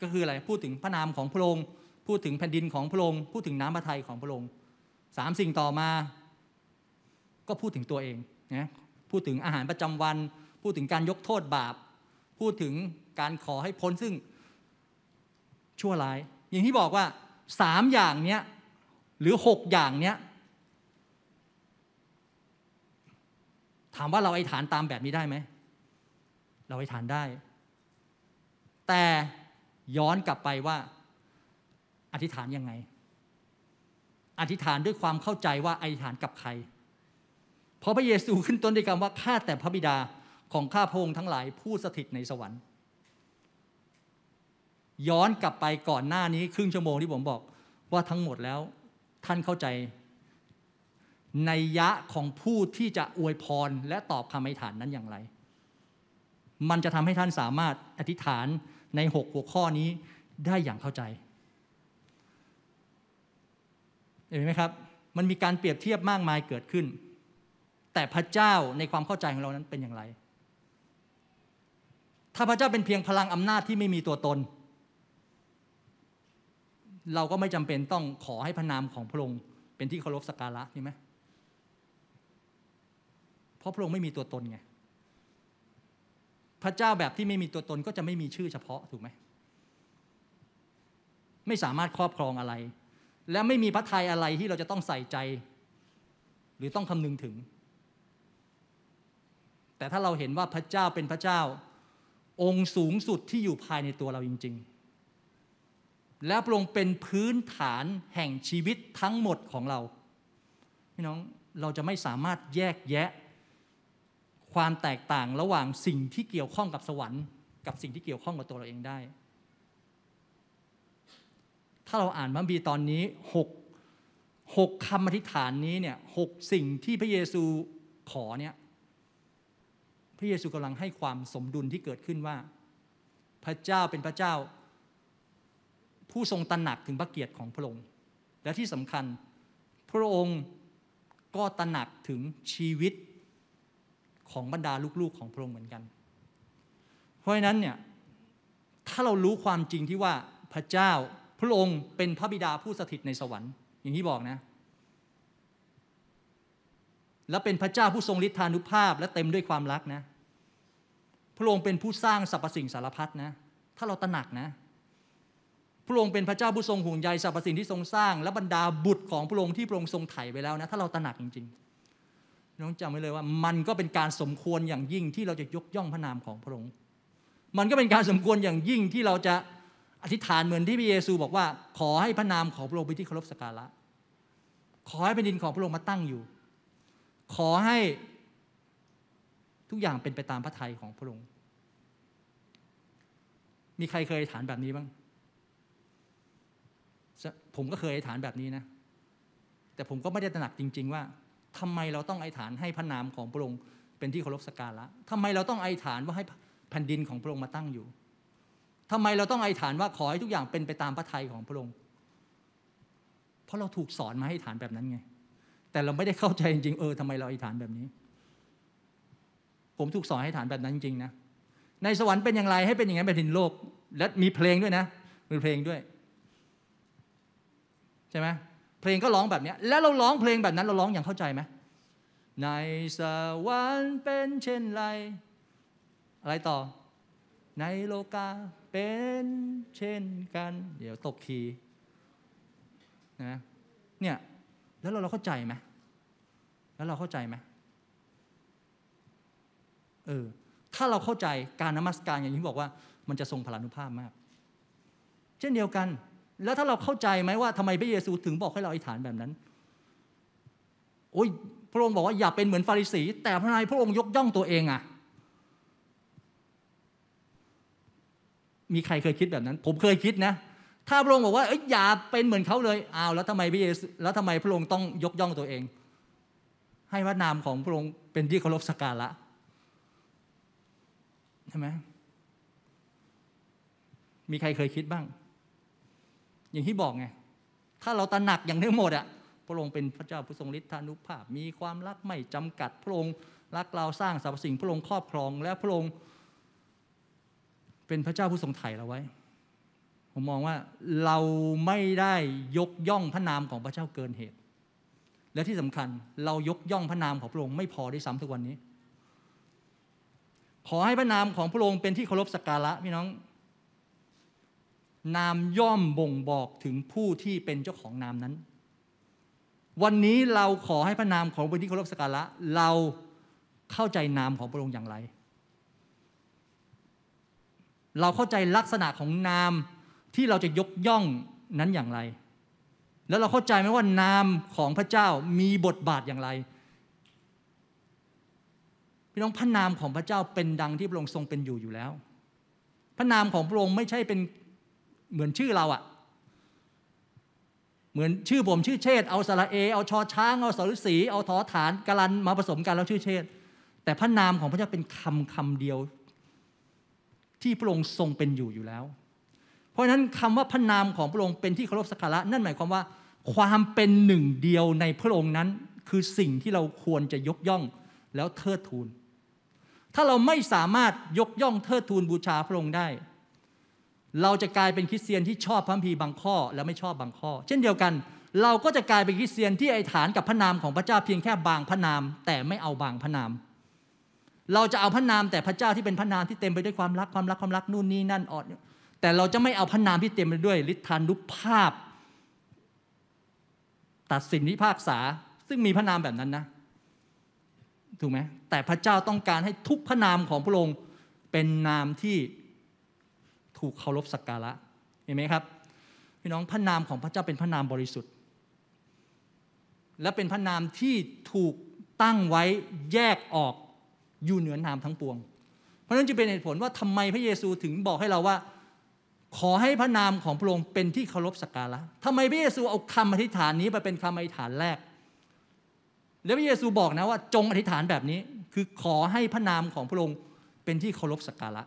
ก็คืออะไรพูดถึงพระนามของพระองค์พูดถึงแผ่นดินของพระองค์พูดถึงน้ำพระทัยของพระองค์สามสิ่งต่อมา ก็พูดถึงตัวเองนะ พูดถึงอาหารประจำวัน พูดถึงการยกโทษบาป พูดถึงการขอให้พ้นซึ่งชั่วร้าย อย่างที่บอกว่าสามอย่างเนี้ยหรือหกอย่างเนี้ยถามว่าเราไอ้ฐานตามแบบนี้ได้ไหม เราไอ้ฐานได้ แต่ย้อนกลับไปว่า อธิษฐานยังไง อธิษฐานด้วยความเข้าใจว่าอธิษฐานกับใคร เพราะพระเยซูขึ้นต้นด้วยคำว่าข้าแต่พระบิดาของข้าพระองค์ทั้งหลายผู้สถิตในสวรรค์ ย้อนกลับไปก่อนหน้านี้ครึ่งชั่วโมงที่ผมบอกว่าทั้งหมดแล้วท่านเข้าใจในยะของผู้ที่จะอวยพรและตอบคำอธิษฐานนั้นอย่างไร มันจะทำให้ท่านสามารถอธิษฐานในหกหัวข้อนี้ได้อย่างเข้าใจ เห็นไหมครับ มันมีการเปรียบเทียบมากมายเกิดขึ้น แต่พระเจ้าในความเข้าใจของเรานั้นเป็นอย่างไร ถ้าพระเจ้าเป็นเพียงพลังอำนาจที่ไม่มีตัวตน เราก็ไม่จำเป็นต้องขอให้พระนามของพระองค์เป็นที่เคารพสักการะใช่ไหมเพราะพระองค์ไม่มีตัวตนไง พระเจ้าแบบที่ไม่มีตัวตนก็จะไม่มีชื่อเฉพาะถูกไหม ไม่สามารถครอบครองอะไร และไม่มีพระทัยอะไรที่เราจะต้องใส่ใจ หรือต้องคำนึงถึง แต่ถ้าเราเห็นว่าพระเจ้าเป็นพระเจ้า องค์สูงสุดที่อยู่ภายในตัวเราจริง ๆ และพระองค์เป็นพื้นฐานแห่งชีวิตทั้งหมดของเราพี่น้องเราจะไม่สามารถแยกแยะ ความแตกต่างระหว่างสิ่งที่เกี่ยวข้องกับสวรรค์ กับสิ่งที่เกี่ยวข้องกับตัวเราเองได้ ถ้าเราอ่านมัมบีตอนนี้หกหกคำอธิษฐานนี้เนี่ยหกสิ่งที่พระเยซูขอเนี่ย พระเยซูกำลังให้ความสมดุลที่เกิดขึ้นว่า พระเจ้าเป็นพระเจ้า ผู้ทรงตระหนักถึงพระเกียรติของพระองค์ และที่สำคัญพระองค์ก็ตระหนักถึงชีวิตของบรรดาลูกๆของพระองค์เหมือนกัน เพราะฉะนั้นเนี่ยถ้าเรารู้ความจริงที่ว่าพระเจ้าพระองค์เป็นพระบิดาผู้สถิตในสวรรค์ อย่างที่บอกนะ และเป็นพระเจ้าผู้ทรงฤทธานุภาพและเต็มด้วยความรักนะ พระองค์เป็นผู้สร้างสรรพสิ่งสารพัดนะ ถ้าเราตระหนักนะ พระองค์เป็นพระเจ้าผู้ทรงห่วงใยสรรพสิ่งที่ทรงสร้าง และบรรดาบุตรของพระองค์ที่พระองค์ทรงไถ่ไปแล้วนะ ถ้าเราตระหนักจริงๆน้องจำไว้เลยว่า มันก็เป็นการสมควรอย่างยิ่งที่เราจะยกย่องพระนามของพระองค์ มันก็เป็นการสมควรอย่างยิ่งที่เราจะอธิษฐานเหมือนที่พระเยซูบอกว่า ขอให้พระนามของพระองค์เป็นที่เคารพสักการะ ขอให้แผ่นดินของพระองค์มาตั้งอยู่ ขอให้ ทุกอย่างเป็นไปตามพระทัยของพระองค์ มีใครเคยฐานแบบนี้บ้าง ผมก็เคยฐานแบบนี้นะ แต่ผมก็ไม่ได้ตระหนักจริง ๆ ว่าทำไมเราต้องไอฐานให้พระนามของพระองค์เป็นที่เคารพสักการะทำไมเราต้องไอฐานว่าให้แผ่นดินของพระองค์มาตั้งอยู่ทำไมเราต้องอธิษฐานว่าขอให้ทุกอย่างเป็นไปตามพระทัยของพระองค์ เพราะเราถูกสอนมาให้อธิษฐานแบบนั้นไง แต่เราไม่ได้เข้าใจจริงๆ เออทำไมเราอธิษฐานแบบนี้ ผมถูกสอนให้ฐานแบบนั้นจริงๆนะในสวรรค์เป็นอย่างไรให้เป็นอย่างนั้นแผ่นดินโลก และมีเพลงด้วยนะมีเพลงด้วยใช่ไหมเพลงก็ร้องแบบนี้แล้วเราร้องเพลงแบบนั้นเราร้องอย่างเข้าใจไหมในสวรรค์เป็นเช่นไร อะไรต่อ ในโลกาเป็นเช่นกัน เดี๋ยวตกคีนะเนี่ยแล้วเราเราเข้าใจไหมแล้วเราเข้าใจไหม เออถ้าเราเข้าใจการนมัสการอย่างที่บอกว่า มันจะทรงพลานุภาพมาก เช่นเดียวกัน แล้วถ้าเราเข้าใจไหมว่าทำไมพระเยซูถึงบอกให้เราอธิษฐานแบบนั้น โอ้ยพระองค์บอกว่าอย่าเป็นเหมือนฟาริสี แต่พระนายพระองค์ยกย่องตัวเองอะมีใครเคยคิดแบบนั้น ผมเคยคิดนะ ถ้าพระองค์บอกว่าเอ้ยอย่าเป็นเหมือนเขาเลยอ้าวแล้วทำไมพระเยซูแล้วทำไมพระองค์ต้องยกย่องตัวเอง ให้พระนามของพระองค์เป็นที่เคารพสักการะ ใช่ไหมมีใครเคยคิดบ้าง อย่างที่บอกไง ถ้าเราตระหนักอย่างทั้งหมดอะพระองค์เป็นพระเจ้าผู้ทรงฤทธานุภาพ มีความรักไม่จำกัด พระองค์รักเราสร้างสรรพสิ่ง พระองค์ครอบครอง และพระองค์เป็นพระเจ้าผู้ทรงไถ่เราไว้ ผมมองว่าเราไม่ได้ยกย่องพระนามของพระเจ้าเกินเหตุ และที่สำคัญเรายกย่องพระนามของพระองค์ไม่พอได้ซ้ำทุกวันนี้ ขอให้พระนามของพระองค์เป็นที่เคารพสักการะพี่น้อง นามย่อมบ่งบอกถึงผู้ที่เป็นเจ้าของนามนั้น วันนี้เราขอให้พระนามของพระที่เคารพสักการะ เราเข้าใจนามของพระองค์อย่างไร เราเข้าใจลักษณะของนามที่เราจะยกย่องนั้นอย่างไร แล้วเราเข้าใจไหมว่านามของพระเจ้ามีบทบาทอย่างไร พี่น้องพระนามของพระเจ้าเป็นดังที่พระองค์ทรงเป็นอยู่อยู่แล้ว พระนามของพระองค์ไม่ใช่เป็นเหมือนชื่อเราอะเหมือนชื่อผมชื่อเชษเอาสระเอ เอาชอช้างเอาสรุสีเอาทอฐานกาลันมาผสมกันแล้วชื่อเชษแต่พระนามของพระเจ้าเป็นคำคำเดียว ที่พระองค์ทรงเป็นอยู่อยู่แล้ว เพราะฉะนั้นคำว่าพระนามของพระองค์เป็นที่เคารพสักการะนั่นหมายความว่า ความเป็นหนึ่งเดียวในพระองค์นั้น คือสิ่งที่เราควรจะยกย่องแล้วเทิดทูน ถ้าเราไม่สามารถยกย่องเทิดทูนบูชาพระองค์ได้ เราจะกลายเป็นคริสเตียนที่ชอบพระพีบางข้อ แล้วไม่ชอบบางข้อ เช่นเดียวกัน เราก็จะกลายเป็นคริสเตียนที่ไอฐานกับพระนามของพระเจ้าเพียงแค่บางพระนาม แต่ไม่เอาบางพระนาม เราจะเอาพระนามแต่พระเจ้าที่เป็นพระนามที่เต็มไปด้วยความรักความรักความรักนู่นนี่นั่นออดแต่เราจะไม่เอาพระนามที่เต็มไปด้วยฤทธานุภาพ ตัดสินวิพากษา ซึ่งมีพระนามแบบนั้นนะ ถูกไหมแต่พระเจ้าต้องการให้ทุกพระนามของพระองค์เป็นนามที่ถูกเคารพสักการะเห็นไหมครับพี่น้องพระนามของพระเจ้าเป็นพระนามบริสุทธิ์ และเป็นพระนามที่ถูกตั้งไว้แยกออกอยู่เหนือนามทั้งปวง เพราะนั้นจึงเป็นเหตุผลว่าทำไมพระเยซูถึงบอกให้เราว่า ขอให้พระนามของพระองค์เป็นที่เคารพสักการะทำไมพระเยซูเอาคำอธิษฐานนี้มาเป็นคำอธิษฐานแรก แล้วพระเยซูบอกนะว่าจงอธิษฐานแบบนี้ คือขอให้พระนามของพระองค์เป็นที่เคารพสักการะ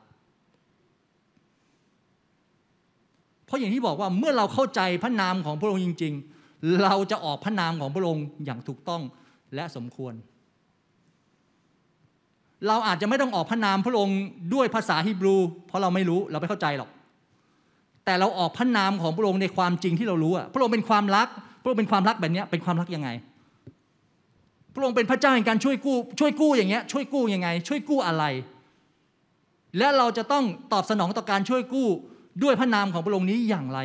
เพราะอย่างที่บอกว่าเมื่อเราเข้าใจพระนามของพระองค์จริง ๆ เราจะออกพระนามของพระองค์อย่างถูกต้องและสมควร เราอาจจะไม่ต้องออกพระนามพระองค์ด้วยภาษาฮีบรู เพราะเราไม่รู้เราไม่เข้าใจหรอก แต่เราออกพระนามของพระองค์ในความจริงที่เรารู้อะพระองค์เป็นความรัก พระองค์เป็นความรักแบบนี้เป็นความรักยังไง พระองค์เป็นพระเจ้าในการช่วยกู้ช่วยกู้อย่างเงี้ยช่วยกู้ยังไง ช่วยกู้อะไร และเราจะต้องตอบสนองต่อการช่วยกู้ด้วยพระนามของพระองค์นี้อย่างไร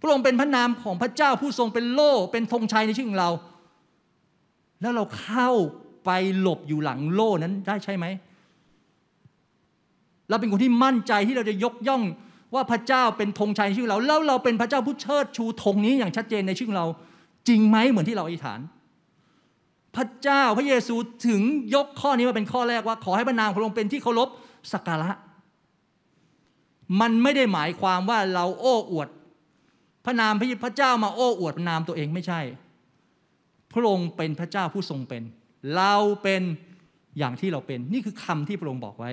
พระองค์เป็นพระนามของพระเจ้าผู้ทรงเป็นโล่เป็นธงชัยในชีวิตของเรา แล้วเราเข้าไปหลบอยู่หลังโล่นั้นได้ใช่ไหมเราเป็นคนที่มั่นใจที่เราจะยกย่องว่าพระเจ้าเป็นธงชัยในชีวิตเรา แล้วเราเป็นพระเจ้าผู้เชิดชูธงนี้อย่างชัดเจนในชีวิตเรา จริงไหมเหมือนที่เราอธิษฐาน พระเจ้าพระเยซูถึงยกข้อนี้มาเป็นข้อแรกว่า ขอให้พระนามของพระองค์เป็นที่เคารพสักการะ มันไม่ได้หมายความว่าเราโอ้อวด พระนามพระเจ้ามาโอ้อวดนามตัวเองไม่ใช่ พระองค์เป็นพระเจ้าผู้ทรงเป็น เราเป็นอย่างที่เราเป็น นี่คือคำที่พระองค์บอกไว้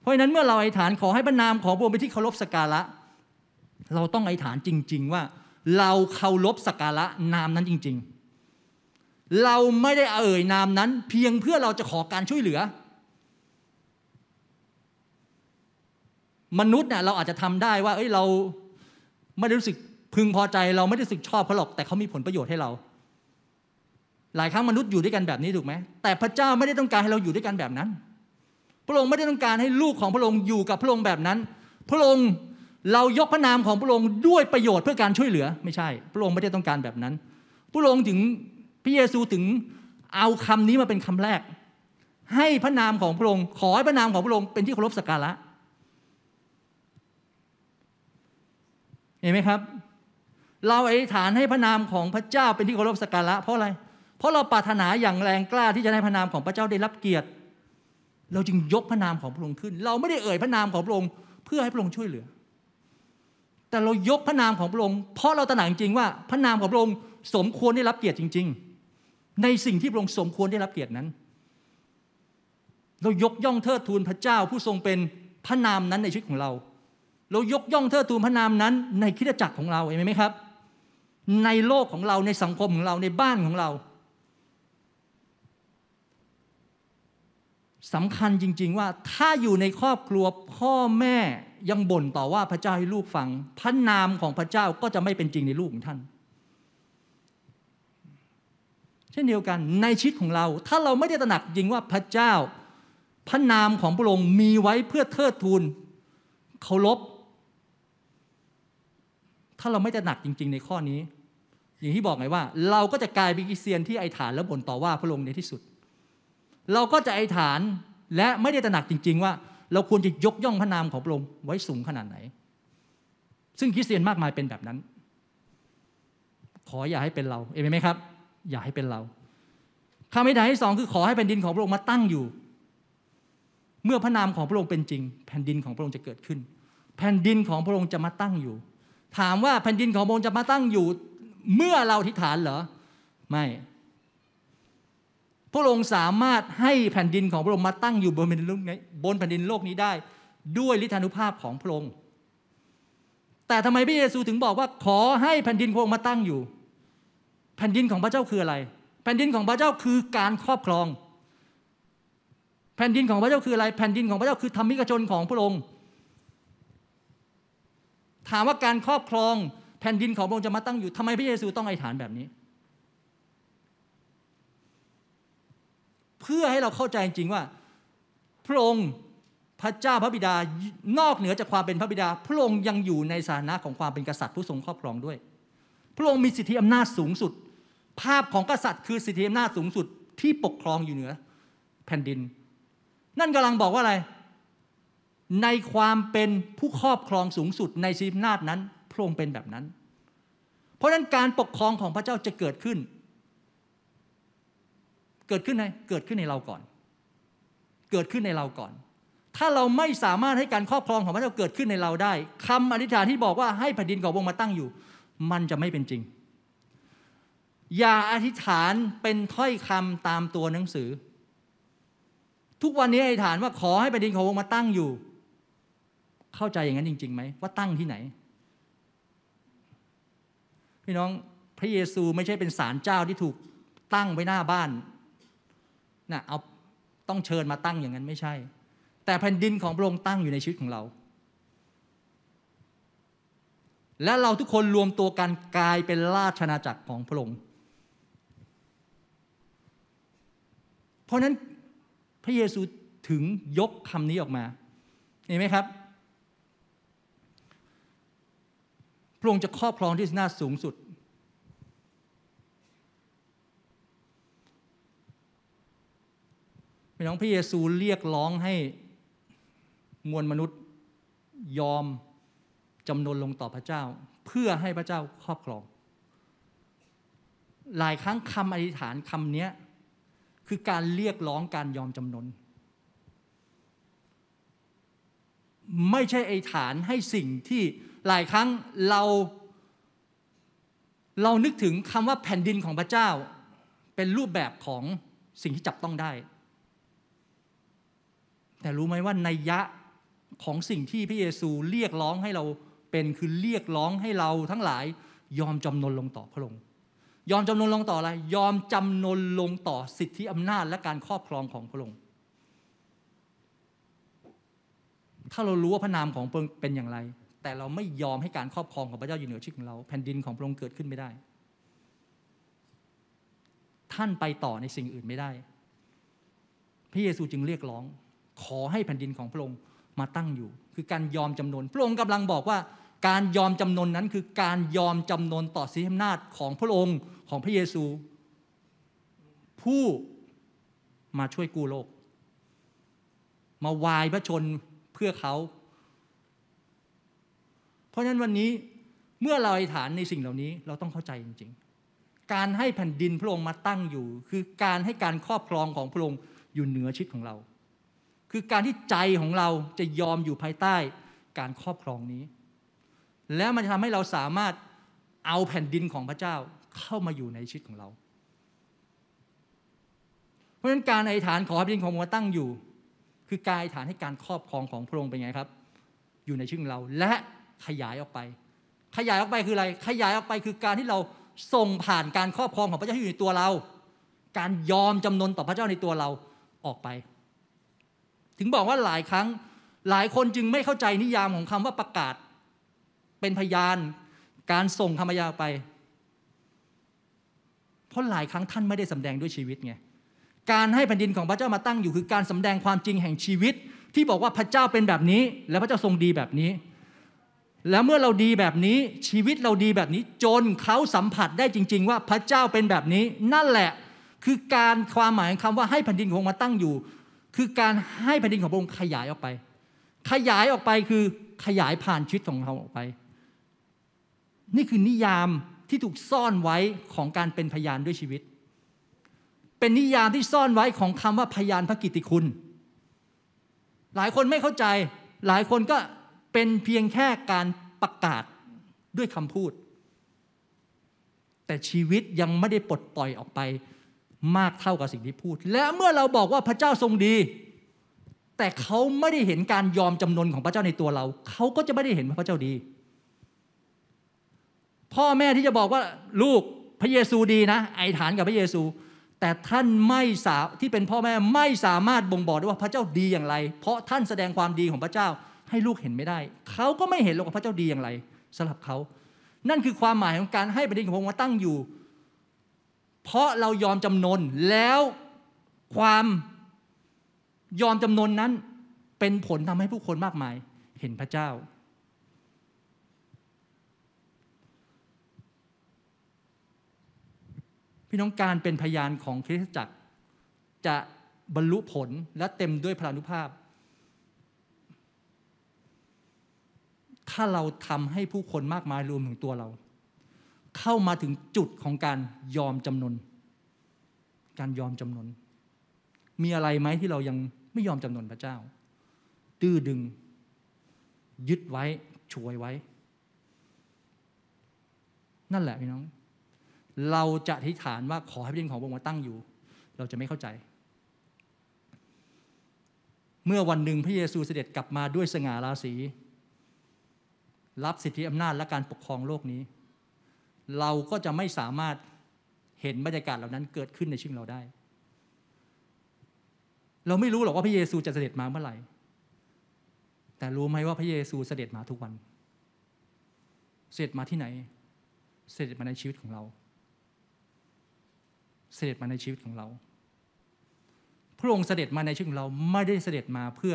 เพราะราะฉะนั้นเมื่อเราอธิษฐานขอให้พระนามของพระองค์เป็นที่เคารพสักการะ เราต้องอธิษฐานจริง ๆ ว่า เราเคารพสักการะนามนั้นจริง ๆ เราไม่ได้เอ่ยนามนั้น เพียงเพื่อเราจะขอการช่วยเหลือ มนุษย์เนี่ยเราอาจจะทำได้ว่า เอ้ยเราไม่ได้รู้สึกพึงพอใจ เราไม่ได้รู้สึกชอบเขาหรอกแต่เขามีผลประโยชน์ให้เรา หลายครั้งมนุษย์อยู่ด้วยกันแบบนี้ถูกไหมแต่พระเจ้าไม่ได้ต้องการให้เราอยู่ด้วยกันแบบนั้น พระองค์ไม่ได้ต้องการให้ลูกของพระองค์อยู่กับพระองค์แบบนั้น พระองค์เรายกพระนามของพระองค์ด้วยประโยชน์เพื่อการช่วยเหลือ ไม่ใช่ พระองค์ไม่ได้ต้องการแบบนั้น พระองค์ถึง ระเยซูถึงเอาคำนี้มาเป็นคำแรก ให้พระนามของพระองค์ ขอให้พระนามของพระองค์เป็นที่เคารพสักการะเห็นไหมครับ เราอธิษฐานให้พระนามของพระเจ้าเป็นที่เคารพสักการะเพราะอะไร เพราะเราปรารถนาอย่างแรงกล้าที่จะให้พระนามของพระเจ้าได้รับเกียรติ เราจึงยกพระนามของพระองค์ขึ้น เราไม่ได้เอ่ยพระนามของพระองค์เพื่อให้พระองค์ช่วยเหลือ แต่เรายกพระนามของพระองค์เพราะเราตระหนักจริงว่าพระนามของพระองค์สมควรได้รับเกียรติจริง ๆ ในสิ่งที่พระองค์สมควรได้รับเกียรตินั้น เรายกย่องเทิดทูนพระเจ้าผู้ทรงเป็นพระนามนั้นในชีวิตของเรา เรายกย่องเทิดทูนพระนามนั้น ในคิดจักรของเราเห็นไหมครับ ในโลกของเราในสังคมของเราในบ้านของเราสำคัญจริง ๆ ว่าถ้าอยู่ในครอบครัวพ่อแม่ยังบ่นต่อว่าพระเจ้าให้ลูกฟังพระนามของพระเจ้าก็จะไม่เป็นจริงในลูกของท่าน เช่นเดียวกันในชีวิตของเรา ถ้าเราไม่ได้ตระหนักจริงว่าพระเจ้า พระนามของพระองค์มีไว้เพื่อเทิดทูนเคารพถ้าเราไม่ตระหนักจริง ๆ ในข้อนี้ อย่างที่บอกไงว่า เราก็จะกลายเป็นกิเซียนที่ไอฐานแล้วบ่นต่อว่าพระองค์ในที่สุด เราก็จะไอฐานและไม่ได้ตระหนักจริง ๆ ว่า เราควรจะยกย่องพระนามของพระองค์ไว้สูงขนาดไหน ซึ่งคริสเตียนมากมายเป็นแบบนั้น ขออย่าให้เป็นเราเอเมนไหมครับ อย่าให้เป็นเราคำอธิษฐานที่สองคือขอให้แผ่นดินของพระองค์มาตั้งอยู่ เมื่อพระนามของพระองค์เป็นจริง แผ่นดินของพระองค์จะเกิดขึ้น แผ่นดินของพระองค์จะมาตั้งอยู่ ถามว่าแผ่นดินของพระองค์จะมาตั้งอยู่ เมื่อเราอธิษฐานเหรอไม่พระองค์สามารถให้แผ่นดินของพระองค์มาตั้งอยู่บนแผ่นดินโลกนี้บนแผ่นดินโลกนี้ได้ ด้วยฤทธานุภาพของพระองค์แต่ทำไมพระเยซูถึงบอกว่าขอให้แผ่นดินพระองค์มาตั้งอยู่ แผ่นดินของพระเจ้าคืออะไร แผ่นดินของพระเจ้าคือการครอบครอง แผ่นดินของพระเจ้าคืออะไร แผ่นดินของพระเจ้าคือธรรมิกชนของพระองค์ ถามว่าการครอบครองแผ่นดินของพระองค์จะมาตั้งอยู่ทำไมพระเยซูต้องอธิษฐานแบบนี้ เพื่อให้เราเข้าใจจริงว่า พระองค์พระเจ้าพระบิดานอกเหนือจากความเป็นพระบิดา พระองค์ยังอยู่ในสถานะของความเป็นกษัตริย์ผู้ทรงครอบครองด้วย พระองค์มีสิทธิอำนาจสูงสุด ภาพของกษัตริย์คือสิทธิอำนาจสูงสุดที่ปกครองอยู่เหนือ แผ่นดิน นั่นกำลังบอกว่าอะไร ในความเป็นผู้ครอบครองสูงสุดในสิทธิอำนาจนั้นพระองค์เป็นแบบนั้น เพราะนั้นการปกครองของพระเจ้าจะเกิดขึ้น เกิดขึ้นในเกิดขึ้นในเราก่อน เกิดขึ้นในเราก่อน ถ้าเราไม่สามารถให้การครอบครองของพระเจ้าเกิดขึ้นในเราได้คำอธิษฐานที่บอกว่าให้แผ่นดินของพระองค์มาตั้งอยู่ มันจะไม่เป็นจริง อย่าอธิษฐานเป็นถ้อยคำตามตัวหนังสือ ทุกวันนี้อธิษฐานว่าขอให้แผ่นดินของพระองค์มาตั้งอยู่ เข้าใจอย่างนั้นจริงๆไหมว่าตั้งที่ไหน พี่น้องพระเยซูไม่ใช่เป็นศาลเจ้าที่ถูกตั้งไว้หน้าบ้านนะเอาต้องเชิญมาตั้งอย่างนั้นไม่ใช่ แต่แผ่นดินของพระองค์ตั้งอยู่ในชีวิตของเรา และเราทุกคนรวมตัวกันกลายเป็นราชนาจักรของพระองค์ เพราะนั้นพระเยซูถึงยกคำนี้ออกมา เห็นไหมครับ พระองค์จะครอบครองที่หน้าสูงสุด พี่น้องพระเยซูเรียกร้องให้มวลมนุษย์ยอมจำนนลงต่อพระเจ้า เพื่อให้พระเจ้าครอบครอง หลายครั้งคำอธิษฐานคำนี้ คือการเรียกร้องการยอมจำนน ไม่ใช่ไอฐานให้สิ่งที่หลายครั้งเรา เรานึกถึงคำว่าแผ่นดินของพระเจ้า เป็นรูปแบบของสิ่งที่จับต้องได้ แต่รู้ไหมว่าในยะของสิ่งที่พระเยซูเรียกร้องให้เราเป็นคือเรียกร้องให้เราทั้งหลายยอมจำนนลงต่อพระองค์ ยอมจำนนลงต่ออะไร ยอมจำนนลงต่อสิทธิอำนาจและการครอบครองของพระองค์ ถ้าเรารู้ว่าพระนามของพระองค์เป็นอย่างไร แต่เราไม่ยอมให้การครอบครองของพระเจ้าอยู่เหนือชีวิตของเรา แผ่นดินของพระองค์เกิดขึ้นไม่ได้ ท่านไปต่อในสิ่งอื่นไม่ได้ พระเยซูจึงเรียกร้อง ขอให้แผ่นดินของพระองค์มาตั้งอยู่ คือการยอมจำนน พระองค์กำลังบอกว่าการยอมจำนนนั้นคือการยอมจำนนต่อสิทธิอำนาจของพระองค์ ของพระเยซู ผู้มาช่วยกู้โลก มาวายพระชนเพื่อเขา เพราะฉะนั้นวันนี้เมื่อเราอธิษฐานในสิ่งเหล่านี้เราต้องเข้าใจจริง ๆ การให้แผ่นดินพระองค์มาตั้งอยู่ คือการให้การครอบครองของพระองค์อยู่เหนือชีวิตของเรา คือการที่ใจของเราจะยอมอยู่ภายใต้การครอบครองนี้ แล้วมันจะทำให้เราสามารถเอาแผ่นดินของพระเจ้า เข้ามาอยู่ในชีวิตของเรา เพราะฉะนั้นการอธิษฐานขอแผ่นดินของพระองค์ตั้งอยู่ คือการอธิษฐานให้การครอบครองของพระองค์เป็นไงครับ อยู่ในชีวิตของเรา และขยายออกไป ขยายออกไปคืออะไร ขยายออกไปคือการที่เราส่งผ่านการครอบครองของพระเจ้าที่อยู่ในตัวเรา การยอมจำนนต่อพระเจ้าในตัวเราออกไป ถึงบอกว่าหลายครั้งหลายคนจึงไม่เข้าใจนิยามของคำว่าประกาศ เป็นพยาน การส่งคำพยานไป เพราะหลายครั้งท่านไม่ได้สำแดงด้วยชีวิตไงการให้แผ่นดินของพระเจ้ามาตั้งอยู่คือการสำแดงความจริงแห่งชีวิต ที่บอกว่าพระเจ้าเป็นแบบนี้ และพระเจ้าทรงดีแบบนี้ แล้วเมื่อเราดีแบบนี้ชีวิตเราดีแบบนี้ จนเขาสัมผัสได้จริง ๆ ว่าพระเจ้าเป็นแบบนี้ นั่นแหละคือการความหมายของคำว่าให้แผ่นดินของมาตั้งอยู่ คือการให้แผ่นดินของพระองค์ขยายออกไป ขยายออกไปคือขยายผ่านชีวิตของเราออกไป นี่คือนิยาม ที่ถูกซ่อนไว้ของการเป็นพยานด้วยชีวิต เป็นนิยามที่ซ่อนไว้ของคำว่าพยานพระกิติคุณ หลายคนไม่เข้าใจ หลายคนก็เป็นเพียงแค่การประกาศด้วยคำพูด แต่ชีวิตยังไม่ได้ปลดปล่อยออกไปมากเท่ากับสิ่งที่พูด และเมื่อเราบอกว่าพระเจ้าทรงดี แต่เขาไม่ได้เห็นการยอมจำนนของพระเจ้าในตัวเรา เขาก็จะไม่ได้เห็นว่าพระเจ้าดี พ่อแม่ที่จะบอกว่าลูกพระเยซูดีนะ ไอฐานกับพระเยซู แต่ท่านไม่สาที่เป็นพ่อแม่ไม่สามารถบ่งบอกได้ว่าพระเจ้าดีอย่างไร เพราะท่านแสดงความดีของพระเจ้าให้ลูกเห็นไม่ได้ เขาก็ไม่เห็นหรอกว่าพระเจ้าดีอย่างไรสำหรับเขา นั่นคือความหมายของการให้ประเด็นของพระองค์มาตั้งอยู่ เพราะเรายอมจำนนแล้วความยอมจำนนนั้นเป็นผลทำให้ผู้คนมากมายเห็นพระเจ้า พี่น้องการเป็นพยานของคริสตจักร จะบรรลุผลและเต็มด้วยพลานุภาพ ถ้าเราทำให้ผู้คนมากมายรวมถึงตัวเรา เข้ามาถึงจุดของการยอมจำนน การยอมจำนน มีอะไรไหมที่เรายังไม่ยอมจำนนพระเจ้า ตื้อดึง ยึดไว้ช่วยไว้ นั่นแหละพี่น้อง เราจะอธิษฐานว่าขอให้พระดินของพระองค์มาตั้งอยู่ เราจะไม่เข้าใจ เมื่อวันหนึ่งพระเยซูเสด็จกลับมาด้วยสง่าราศี รับสิทธิอำนาจและการปกครองโลกนี้ เราก็จะไม่สามารถเห็นบรรยากาศเหล่านั้นเกิดขึ้นในชีวิตเราได้ เราไม่รู้หรอกว่าพระเยซูจะเสด็จมาเมื่อไหร่ แต่รู้ไหมว่าพระเยซูเสด็จมาทุกวัน เสด็จมาที่ไหน เสด็จมาในชีวิตของเรา เสด็จมาในชีวิตของเรา พระองค์เสด็จมาในชีวิตของเราไม่ได้เสด็จมาเพื่อ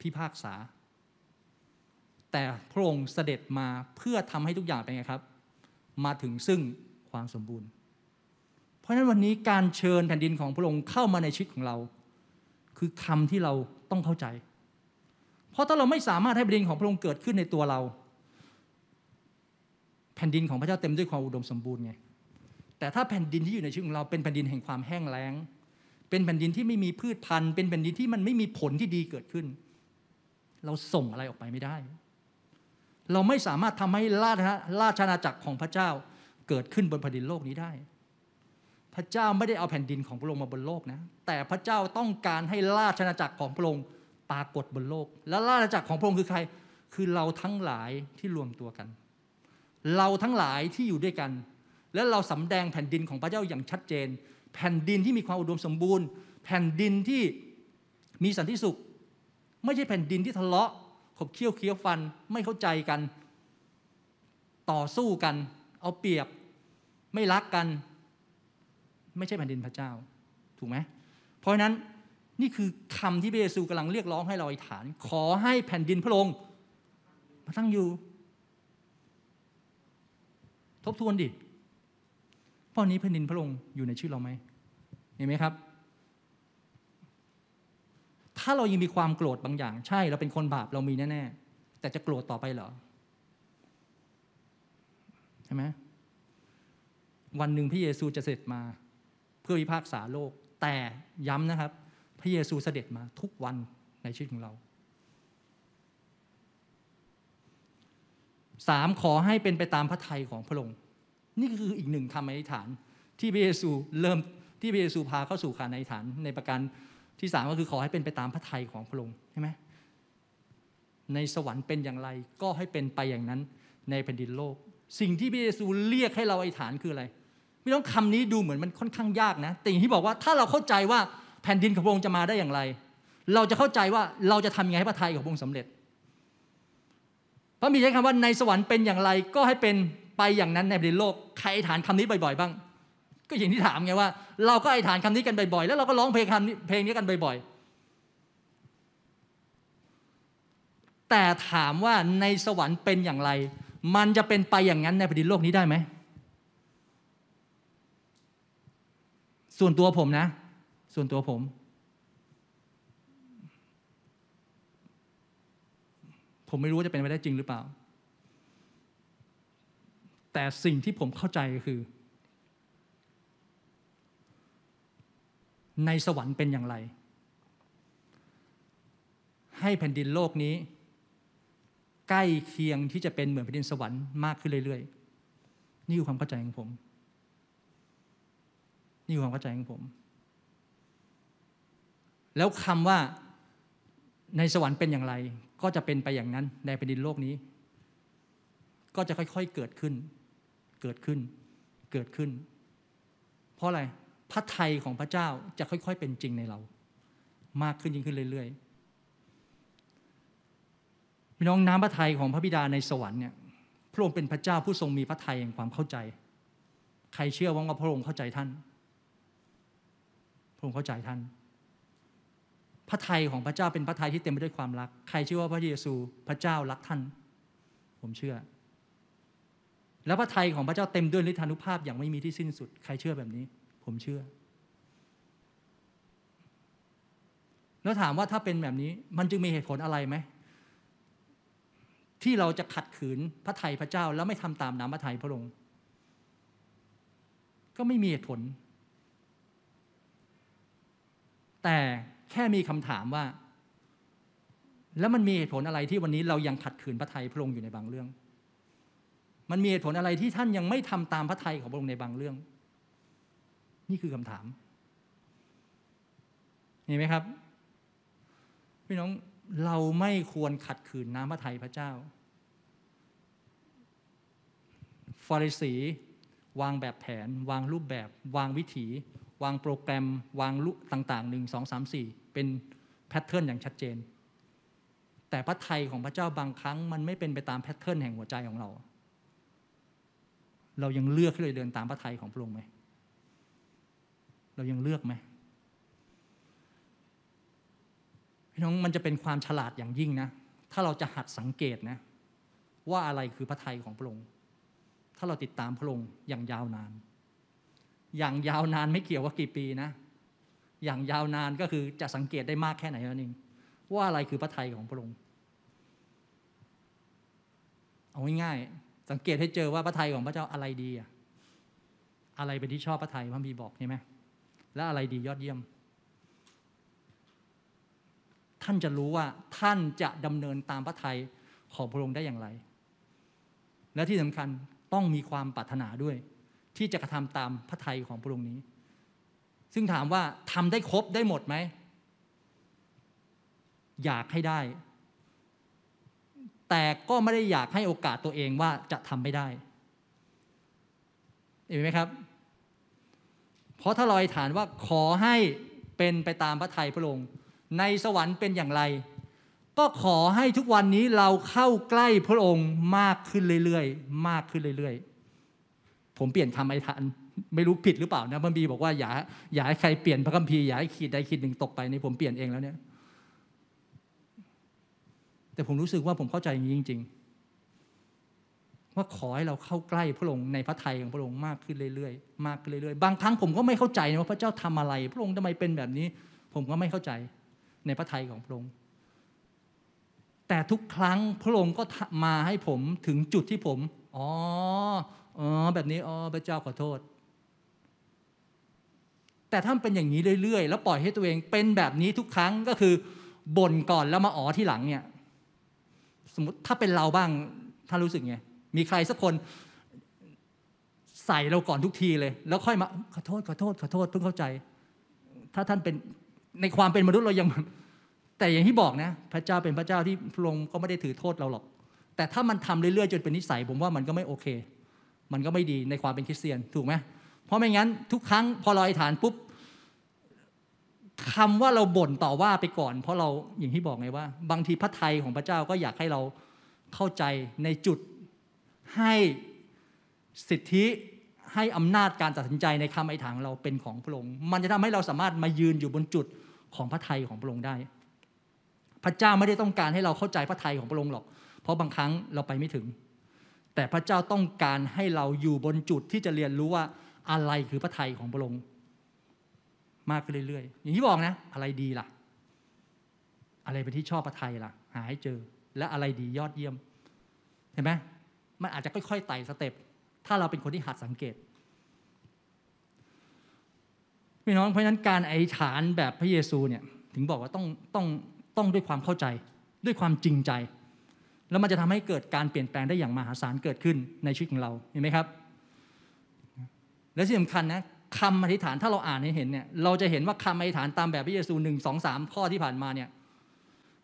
พิพากษา แต่พระองค์เสด็จมาเพื่อทำให้ทุกอย่างเป็นไงครับ มาถึงซึ่งความสมบูรณ์ เพราะฉะนั้นวันนี้การเชิญแผ่นดินของพระองค์เข้ามาในชีวิตของเรา คือคำที่เราต้องเข้าใจ เพราะถ้าเราไม่สามารถให้แผ่นดินของพระองค์เกิดขึ้นในตัวเรา แผ่นดินของพระเจ้าเต็มด้วยความอุดมสมบูรณ์ไง แต่ถ้าแผ่นดินที่อยู่ในชีวิตของเราเป็นแผ่นดินแห่งความแห้งแล้ง เป็นแผ่นดินที่ไม่มีพืชพันธุ์ เป็นแผ่นดินที่มันไม่มีผลที่ดีเกิดขึ้น เราส่งอะไรออกไปไม่ได้ เราไม่สามารถทำให้ราชราชนาจักรของพระเจ้าเกิดขึ้นบนแผ่นดินโลกนี้ได้ พระเจ้าไม่ได้เอาแผ่นดินของพระองค์มาบนโลกนะ แต่พระเจ้าต้องการให้ราชนาจักรของพระองค์ปรากฏบนโลก แล้วราชอาณาจักรของพระองค์คือใคร คือเราทั้งหลายที่รวมตัวกัน เราทั้งหลายที่อยู่ด้วยกัน และเราสำแดงแผ่นดินของพระเจ้าอย่างชัดเจน แผ่นดินที่มีความอุดมสมบูรณ์ แผ่นดินที่มีสันติสุข ไม่ใช่แผ่นดินที่ทะเลาะขบเคี้ยวเคี้ยวฟันไม่เข้าใจกัน ต่อสู้กัน เอาเปรียบ ไม่รักกัน ไม่ใช่แผ่นดินพระเจ้า ถูกไหมเพราะฉะนั้นนี่คือคำที่พระเยซูกำลังเรียกร้องให้เราอธิษฐาน ขอให้แผ่นดินพระองค์มาตั้งอยู่ ทบทวนดิ เพราะนี้แผ่นดินพระองค์อยู่ในชื่อเราไหมเห็นไหมครับ ถ้าเรายังมีความโกรธบางอย่าง ใช่เราเป็นคนบาปเรามีแน่ๆแต่จะโกรธต่อไปเหรอใช่ไหมวันหนึ่งพระเยซูจะเสด็จมาเพื่อพิพากษาโลก แต่ย้ำนะครับ พระเยซูเสด็จมาทุกวันในชีวิตของเราสามขอให้เป็นไปตามพระทัยของพระองค์ นี่คืออีกหนึ่งคำอธิษฐาน ที่พระเยซูเริ่มที่พระเยซูพาเข้าสู่การอธิษฐานในประการที่สามก็คือขอให้เป็นไปตามพระทัยของพระองค์ใช่ไหมในสวรรค์เป็นอย่างไรก็ให้เป็นไปอย่างนั้นในแผ่นดินโลก สิ่งที่พระเยซูเรียกให้เราอธิษฐานคืออะไรไม่ต้องคำนี้ดูเหมือนมันค่อนข้างยากนะแต่อย่างที่บอกว่าถ้าเราเข้าใจว่าแผ่นดินของพระองค์จะมาได้อย่างไร เราจะเข้าใจว่าเราจะทำยังไงให้พระทัยของพระองค์สำเร็จพระมีใช้คำว่าในสวรรค์เป็นอย่างไรก็ให้เป็น ไปอย่างนั้นในแผ่นดิโลกใครอฐานคำนี้บ่อยๆบ้าง ก็อย่างที่ถามไงว่า เราก็อฐานคำนี้กันบ่อยๆ แล้วเราก็ร้องเพลงคำนี้เพลงนี้กันบ่อยๆ แต่ถามว่าในสวรรค์เป็นอย่างไร มันจะเป็นไปอย่างนั้นในแผ่นดินโลกนี้ได้ไหม ส่วนตัวผมนะ ส่วนตัวผม ผมไม่รู้ว่าจะเป็นไปได้จริงหรือเปล่า แต่สิ่งที่ผมเข้าใจคือ ในสวรรค์เป็นอย่างไร ให้แผ่นดินโลกนี้ ใกล้เคียงที่จะเป็นเหมือนแผ่นดินสวรรค์มากขึ้นเรื่อยๆ นี่คือความเข้าใจของผม นี่คือความเข้าใจของผม แล้วคำว่าในสวรรค์เป็นอย่างไร ก็จะเป็นไปอย่างนั้นในแผ่นดินโลกนี้ ก็จะค่อยๆเกิดขึ้น เกิดขึ้น เกิดขึ้น เพราะอะไรพระไทยของพระเจ้าจะค่อย ๆ เป็นจริงในเรา มากขึ้นยิ่งขึ้นเรื่อยๆพี่น้องน้ำพระทัยของพระบิดาในสวรรค์เนี่ยพระองค์เป็นพระเจ้าผู้ทรงมีพระทัยแห่งความเข้าใจ ใครเชื่อว่าพระองค์เข้าใจท่าน พระองค์เข้าใจท่าน พระทัยของพระเจ้าเป็นพระทัยที่เต็มไปด้วยความรัก ใครเชื่อว่าพระเยซูพระเจ้ารักท่าน ผมเชื่อ แล้วพระทัยของพระเจ้าเต็มด้วยฤทธานุภาพอย่างไม่มีที่สิ้นสุด ใครเชื่อแบบนี้ ผมเชื่อ แล้วถามว่าถ้าเป็นแบบนี้ มันจึงมีเหตุผลอะไรไหมที่เราจะขัดขืนพระทัยพระเจ้า แล้วไม่ทำตามน้ำพระทัยพระองค์ก็ไม่มีเหตุผล แต่แค่มีคำถามว่า แล้วมันมีเหตุผลอะไรที่วันนี้เรายังขัดขืนพระทัยพระองค์อยู่ในบางเรื่อง มันมีเหตุผลอะไรที่ท่านยังไม่ทำตามพระทัยของพระองค์ในบางเรื่อง นี่คือคำถามเห็นไหมครับ พี่น้องเราไม่ควรขัดขืนน้ำพระทัยพระเจ้าฟาริสีวางแบบแผน วางรูปแบบ วางวิถี วางโปรแกรม วาง rule ต่างๆหนึ่งสองสามสี่เป็น pattern อย่างชัดเจน แต่พระทัยของพระเจ้าบางครั้ง มันไม่เป็นไปตาม pattern แห่งหัวใจของเรา เรายังเลือกที่จะเดินตามพระทัยของพระองค์ไหม เรายังเลือกไหมพี่น้องมันจะเป็นความฉลาดอย่างยิ่งนะ ถ้าเราจะหัดสังเกตนะ ว่าอะไรคือพระทัยของพระองค์ ถ้าเราติดตามพระองค์อย่างยาวนาน อย่างยาวนานไม่เกี่ยวว่ากี่ปีนะ อย่างยาวนานก็คือจะสังเกตได้มากแค่ไหนนั่นเองว่าอะไรคือพระทัยของพระองค์ เอาง่ายๆ สังเกตให้เจอว่าพระทัยของพระเจ้าอะไรดีอะอะไรเป็นที่ชอบพระทัยพระบีบอกใช่ไหมและอะไรดียอดเยี่ยม ท่านจะรู้ว่าท่านจะดำเนินตามพระทัยของพระองค์ได้อย่างไร และที่สำคัญต้องมีความปรารถนาด้วย ที่จะกระทำตามพระทัยของพระองค์นี้ ซึ่งถามว่าทำได้ครบได้หมดไหมอยากให้ได้ แต่ก็ไม่ได้อยากให้โอกาสตัวเองว่าจะทำไม่ได้เห็นไหมครับ เพราะถ้าลอยฐานว่าขอให้เป็นไปตามพระทัยพระองค์ในสวรรค์เป็นอย่างไร ก็ขอให้ทุกวันนี้เราเข้าใกล้พระองค์มากขึ้นเรื่อยๆ มากขึ้นเรื่อยๆ ผมเปลี่ยนคำอธิษฐานไม่รู้ผิดหรือเปล่านะพระบีบอกว่าอย่าอย่าให้ใครเปลี่ยนพระคัมภีร์อย่าให้ขีดใดขีดหนึ่งตกไปในผมเปลี่ยนเองแล้วเนี่ย แต่ผมรู้สึกว่าผมเข้าใจอย่างนี้จริง ๆ ว่าขอให้เราเข้าใกล้พระองค์ในพระทัยของพระองค์มากขึ้นเรื่อยๆ มากขึ้นเรื่อยๆ บางครั้งผมก็ไม่เข้าใจนะว่าพระเจ้าทำอะไร พระองค์ทำไมเป็นแบบนี้ ผมก็ไม่เข้าใจในพระทัยของพระองค์ แต่ทุกครั้งพระองค์ก็มาให้ผมถึงจุดที่ผม อ๋ออ๋อแบบนี้ อ๋อ พระเจ้าขอโทษ แต่ถ้าเป็นอย่างนี้เรื่อยๆ แล้วปล่อยให้ตัวเองเป็นแบบนี้ทุกครั้งก็คือบ่นก่อนแล้วมาอ๋อที่หลังเนี่ย มมติถ้าเป็นเราบ้างท่านรู้สึกไงมีใครสักคนใส่เราก่อนทุกทีเลย แล้วค่อยมาขอโทษขอโทษขอโทษเพิ่งเข้าใจ ถ้าท่านเป็นในความเป็นมนุษย์เรายัง แต่อย่างที่บอกนะ พระเจ้าเป็นพระเจ้าที่พระองค์ก็ไม่ได้ถือโทษเราหรอก แต่ถ้ามันทำเรื่อยๆจนเป็นนิสัย ผมว่ามันก็ไม่โอเค มันก็ไม่ดีในความเป็นคริสเตียนถูกไหมเพราะไม่งั้นทุกครั้งพอลอยฐานปุ๊บ คำว่าเราบ่นต่อว่าไปก่อน เพราะเราอย่างที่บอกไงว่า บางทีพระทัยของพระเจ้าก็อยากให้เราเข้าใจในจุดให้สิทธิให้อำนาจการตัดสินใจในคำไอ้ถางเราเป็นของพระองค์มันจะทำให้เราสามารถมายืนอยู่บนจุดของพระทัยของพระองค์ได้ พระเจ้าไม่ได้ต้องการให้เราเข้าใจพระทัยของพระองค์หรอก เพราะบางครั้งเราไปไม่ถึง แต่พระเจ้าต้องการให้เราอยู่บนจุดที่จะเรียนรู้ว่าอะไรคือพระทัยของพระองค์ มากขึ้นเรื่อยๆ อย่างที่บอกนะ อะไรดีล่ะ อะไรเป็นที่ชอบพระทัยล่ะ หาให้เจอ และอะไรดียอดเยี่ยม เห็นไหมมันอาจจะค่อยๆไต่สเต็ปถ้าเราเป็นคนที่หัดสังเกตพี่น้องเพราะฉะนั้นการอธิษฐานแบบพระเยซูเนี่ย ถึงบอกว่าต้องต้องต้องด้วยความเข้าใจ ด้วยความจริงใจ แล้วมันจะทำให้เกิดการเปลี่ยนแปลงได้อย่างมหาศาลเกิดขึ้นในชีวิตของเราเห็นไหมครับ และที่สำคัญนะ คำอธิษฐานถ้าเราอ่านให้เห็นเนี่ยเราจะเห็นว่าคำอธิษฐานตามแบบพระเยซูหนึ่งสองสามข้อที่ผ่านมาเนี่ย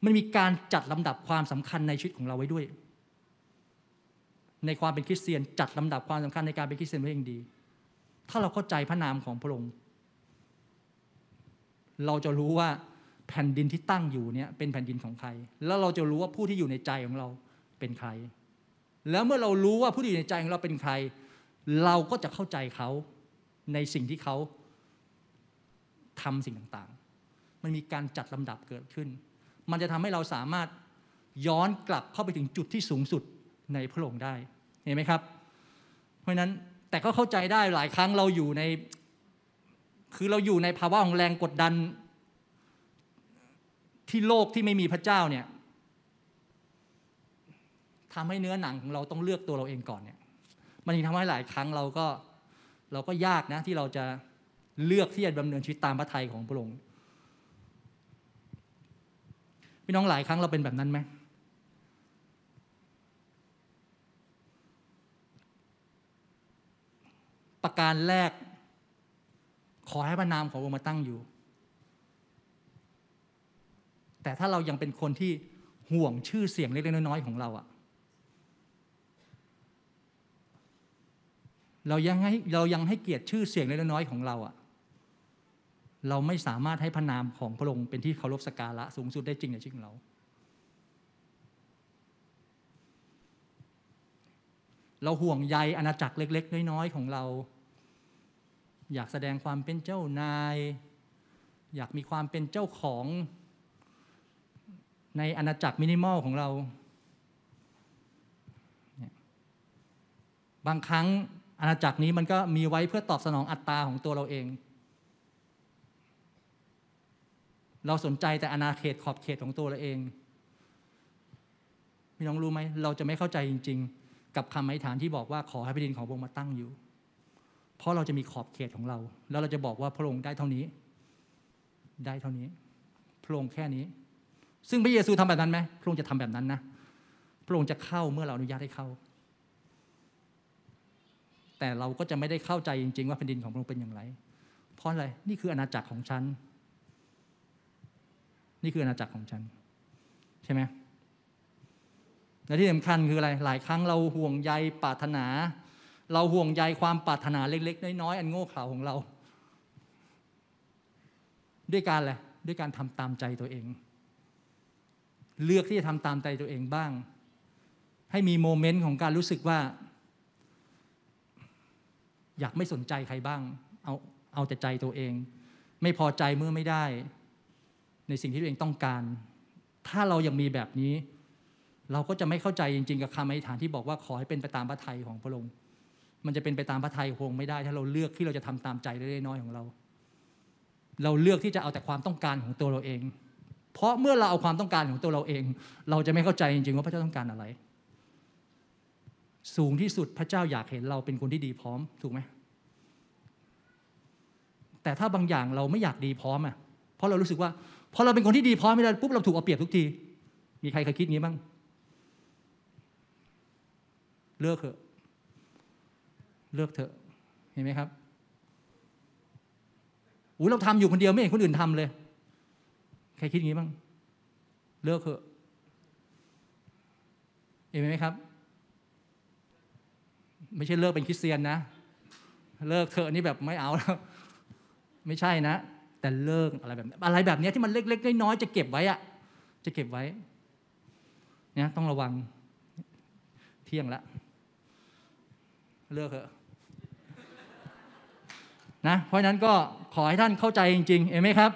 มันมีการจัดลำดับความสำคัญในชีวิตของเราไว้ด้วย ในความเป็นคริสเตียนจัดลำดับความสำคัญในการเป็นคริสเตียนไว้อย่างดี ถ้าเราเข้าใจพระนามของพระองค์เราจะรู้ว่าแผ่นดินที่ตั้งอยู่เนี่ยเป็นแผ่นดินของใคร แล้วเราจะรู้ว่าผู้ที่อยู่ในใจของเราเป็นใคร แล้วเมื่อเรารู้ว่าผู้ที่อยู่ในใจของเราเป็นใคร เราก็จะเข้าใจเขา ในสิ่งที่เขาทำสิ่งต่างๆ มันมีการจัดลำดับเกิดขึ้น มันจะทำให้เราสามารถย้อนกลับเข้าไปถึงจุดที่สูงสุดในพระองค์ได้ เห็นไหมครับ เพราะนั้นแต่ก็เข้าใจได้หลายครั้งเราอยู่ใน คือเราอยู่ในภาวะของแรงกดดัน ที่โลกที่ไม่มีพระเจ้าเนี่ยทำให้เนื้อหนังของเราต้องเลือกตัวเราเองก่อนเนี่ย มันยิ่งทำให้หลายครั้งเราก็ เราก็ยากนะที่เราจะเลือกที่จะดำเนินชีวิตตามพระทัยของพระองค์พี่น้องหลายครั้งเราเป็นแบบนั้นไหมประการแรก ขอให้พระนามขององค์มาตั้งอยู่ แต่ถ้าเรายังเป็นคนที่ห่วงชื่อเสียงเล็กๆน้อยๆของเราอะ เรายังให้เรายังให้เกียรติชื่อเสียงเล็กน้อยของเราอะเราไม่สามารถให้พระนามของพระองค์เป็นที่เคารพสักการะสูงสุดได้จริงในชีวิตของเรา เราห่วงใยอาณาจักรเล็ก ๆ น้อยๆของเรา อยากแสดงความเป็นเจ้านาย อยากมีความเป็นเจ้าของในอาณาจักรมินิมอลของเรา บางครั้ง อาณาจักรนี้มันก็มีไว้เพื่อตอบสนองอัตตาของตัวเราเอง เราสนใจแต่อาณาเขตขอบเขตของตัวเราเองพี่น้องรู้ไหมเราจะไม่เข้าใจจริง ๆ กับคำอธิษฐานที่บอกว่าขอให้แผ่นดินของพระองค์มาตั้งอยู่ เพราะเราจะมีขอบเขตของเรา แล้วเราจะบอกว่าพระองค์ได้เท่านี้ ได้เท่านี้ พระองค์แค่นี้ ซึ่งพระเยซูทำแบบนั้นไหมพระองค์จะทำแบบนั้นนะพระองค์จะเข้าเมื่อเราอนุญาตให้เข้า แต่เราก็จะไม่ได้เข้าใจจริง ๆ ว่าแผ่นดินของพระองค์เป็นอย่างไร เพราะอะไรนี่คืออาณาจักรของฉัน นี่คืออาณาจักรของฉัน ใช่ไหมและที่สำคัญคืออะไร หลายครั้งเราห่วงใยปรารถนา เราห่วงใยความปรารถนาเล็ก ๆ น้อยๆอันโง่เขลาของเรา ด้วยการอะไรด้วยการทำตามใจตัวเอง เลือกที่จะทำตามใจตัวเองบ้าง ให้มีโมเมนต์ของการรู้สึกว่า อยากไม่สนใจใครบ้าง เอาเอาแต่ใจตัวเอง ไม่พอใจเมื่อไม่ได้ ในสิ่งที่ตัวเองต้องการ ถ้าเรายังมีแบบนี้ เราก็จะไม่เข้าใจจริง ๆ กับคำอธิษฐานที่บอกว่าขอให้เป็นไปตามพระทัยของพระองค์มันจะเป็นไปตามพระทัยคงไม่ได้ ถ้าเราเลือกที่เราจะทำตามใจเล็กน้อยๆของเรา เราเลือกที่จะเอาแต่ความต้องการของตัวเราเอง เพราะเมื่อเราเอาความต้องการของตัวเราเอง เราจะไม่เข้าใจจริงๆว่าพระเจ้าต้องการอะไร สูงที่สุดพระเจ้าอยากเห็นเราเป็นคนที่ดีพร้อมถูกไหมแต่ถ้าบางอย่างเราไม่อยากดีพร้อมอะเพราะเรารู้สึกว่าพอเราเป็นคนที่ดีพร้อมไม่ได้ปุ๊บเราถูกเอาเปรียบทุกที มีใครเคยคิดงี้บ้างเลิกเถอะเลิกเถอะเห็นไหมครับอุ้ยเราทำอยู่คนเดียวไม่เห็นคนอื่นทำเลย ใครคิดงี้บ้าง เลิกเถอะเห็นไหมครับ ไม่ใช่เลิกเป็นคริสเตียนนะ เลิกเถอนี่แบบไม่เอาแล้วไม่ใช่นะ แต่เลิกอะไรแบบอะไรแบบนี้ที่มันเล็กๆน้อยๆจะเก็บไว้อะจะเก็บไว้เนี่ยต้องระวังเที่ยงละเลิกเถอะนะเพราะนั้นก็ขอให้ท่านเข้าใจจริงๆเห็นไหมครับ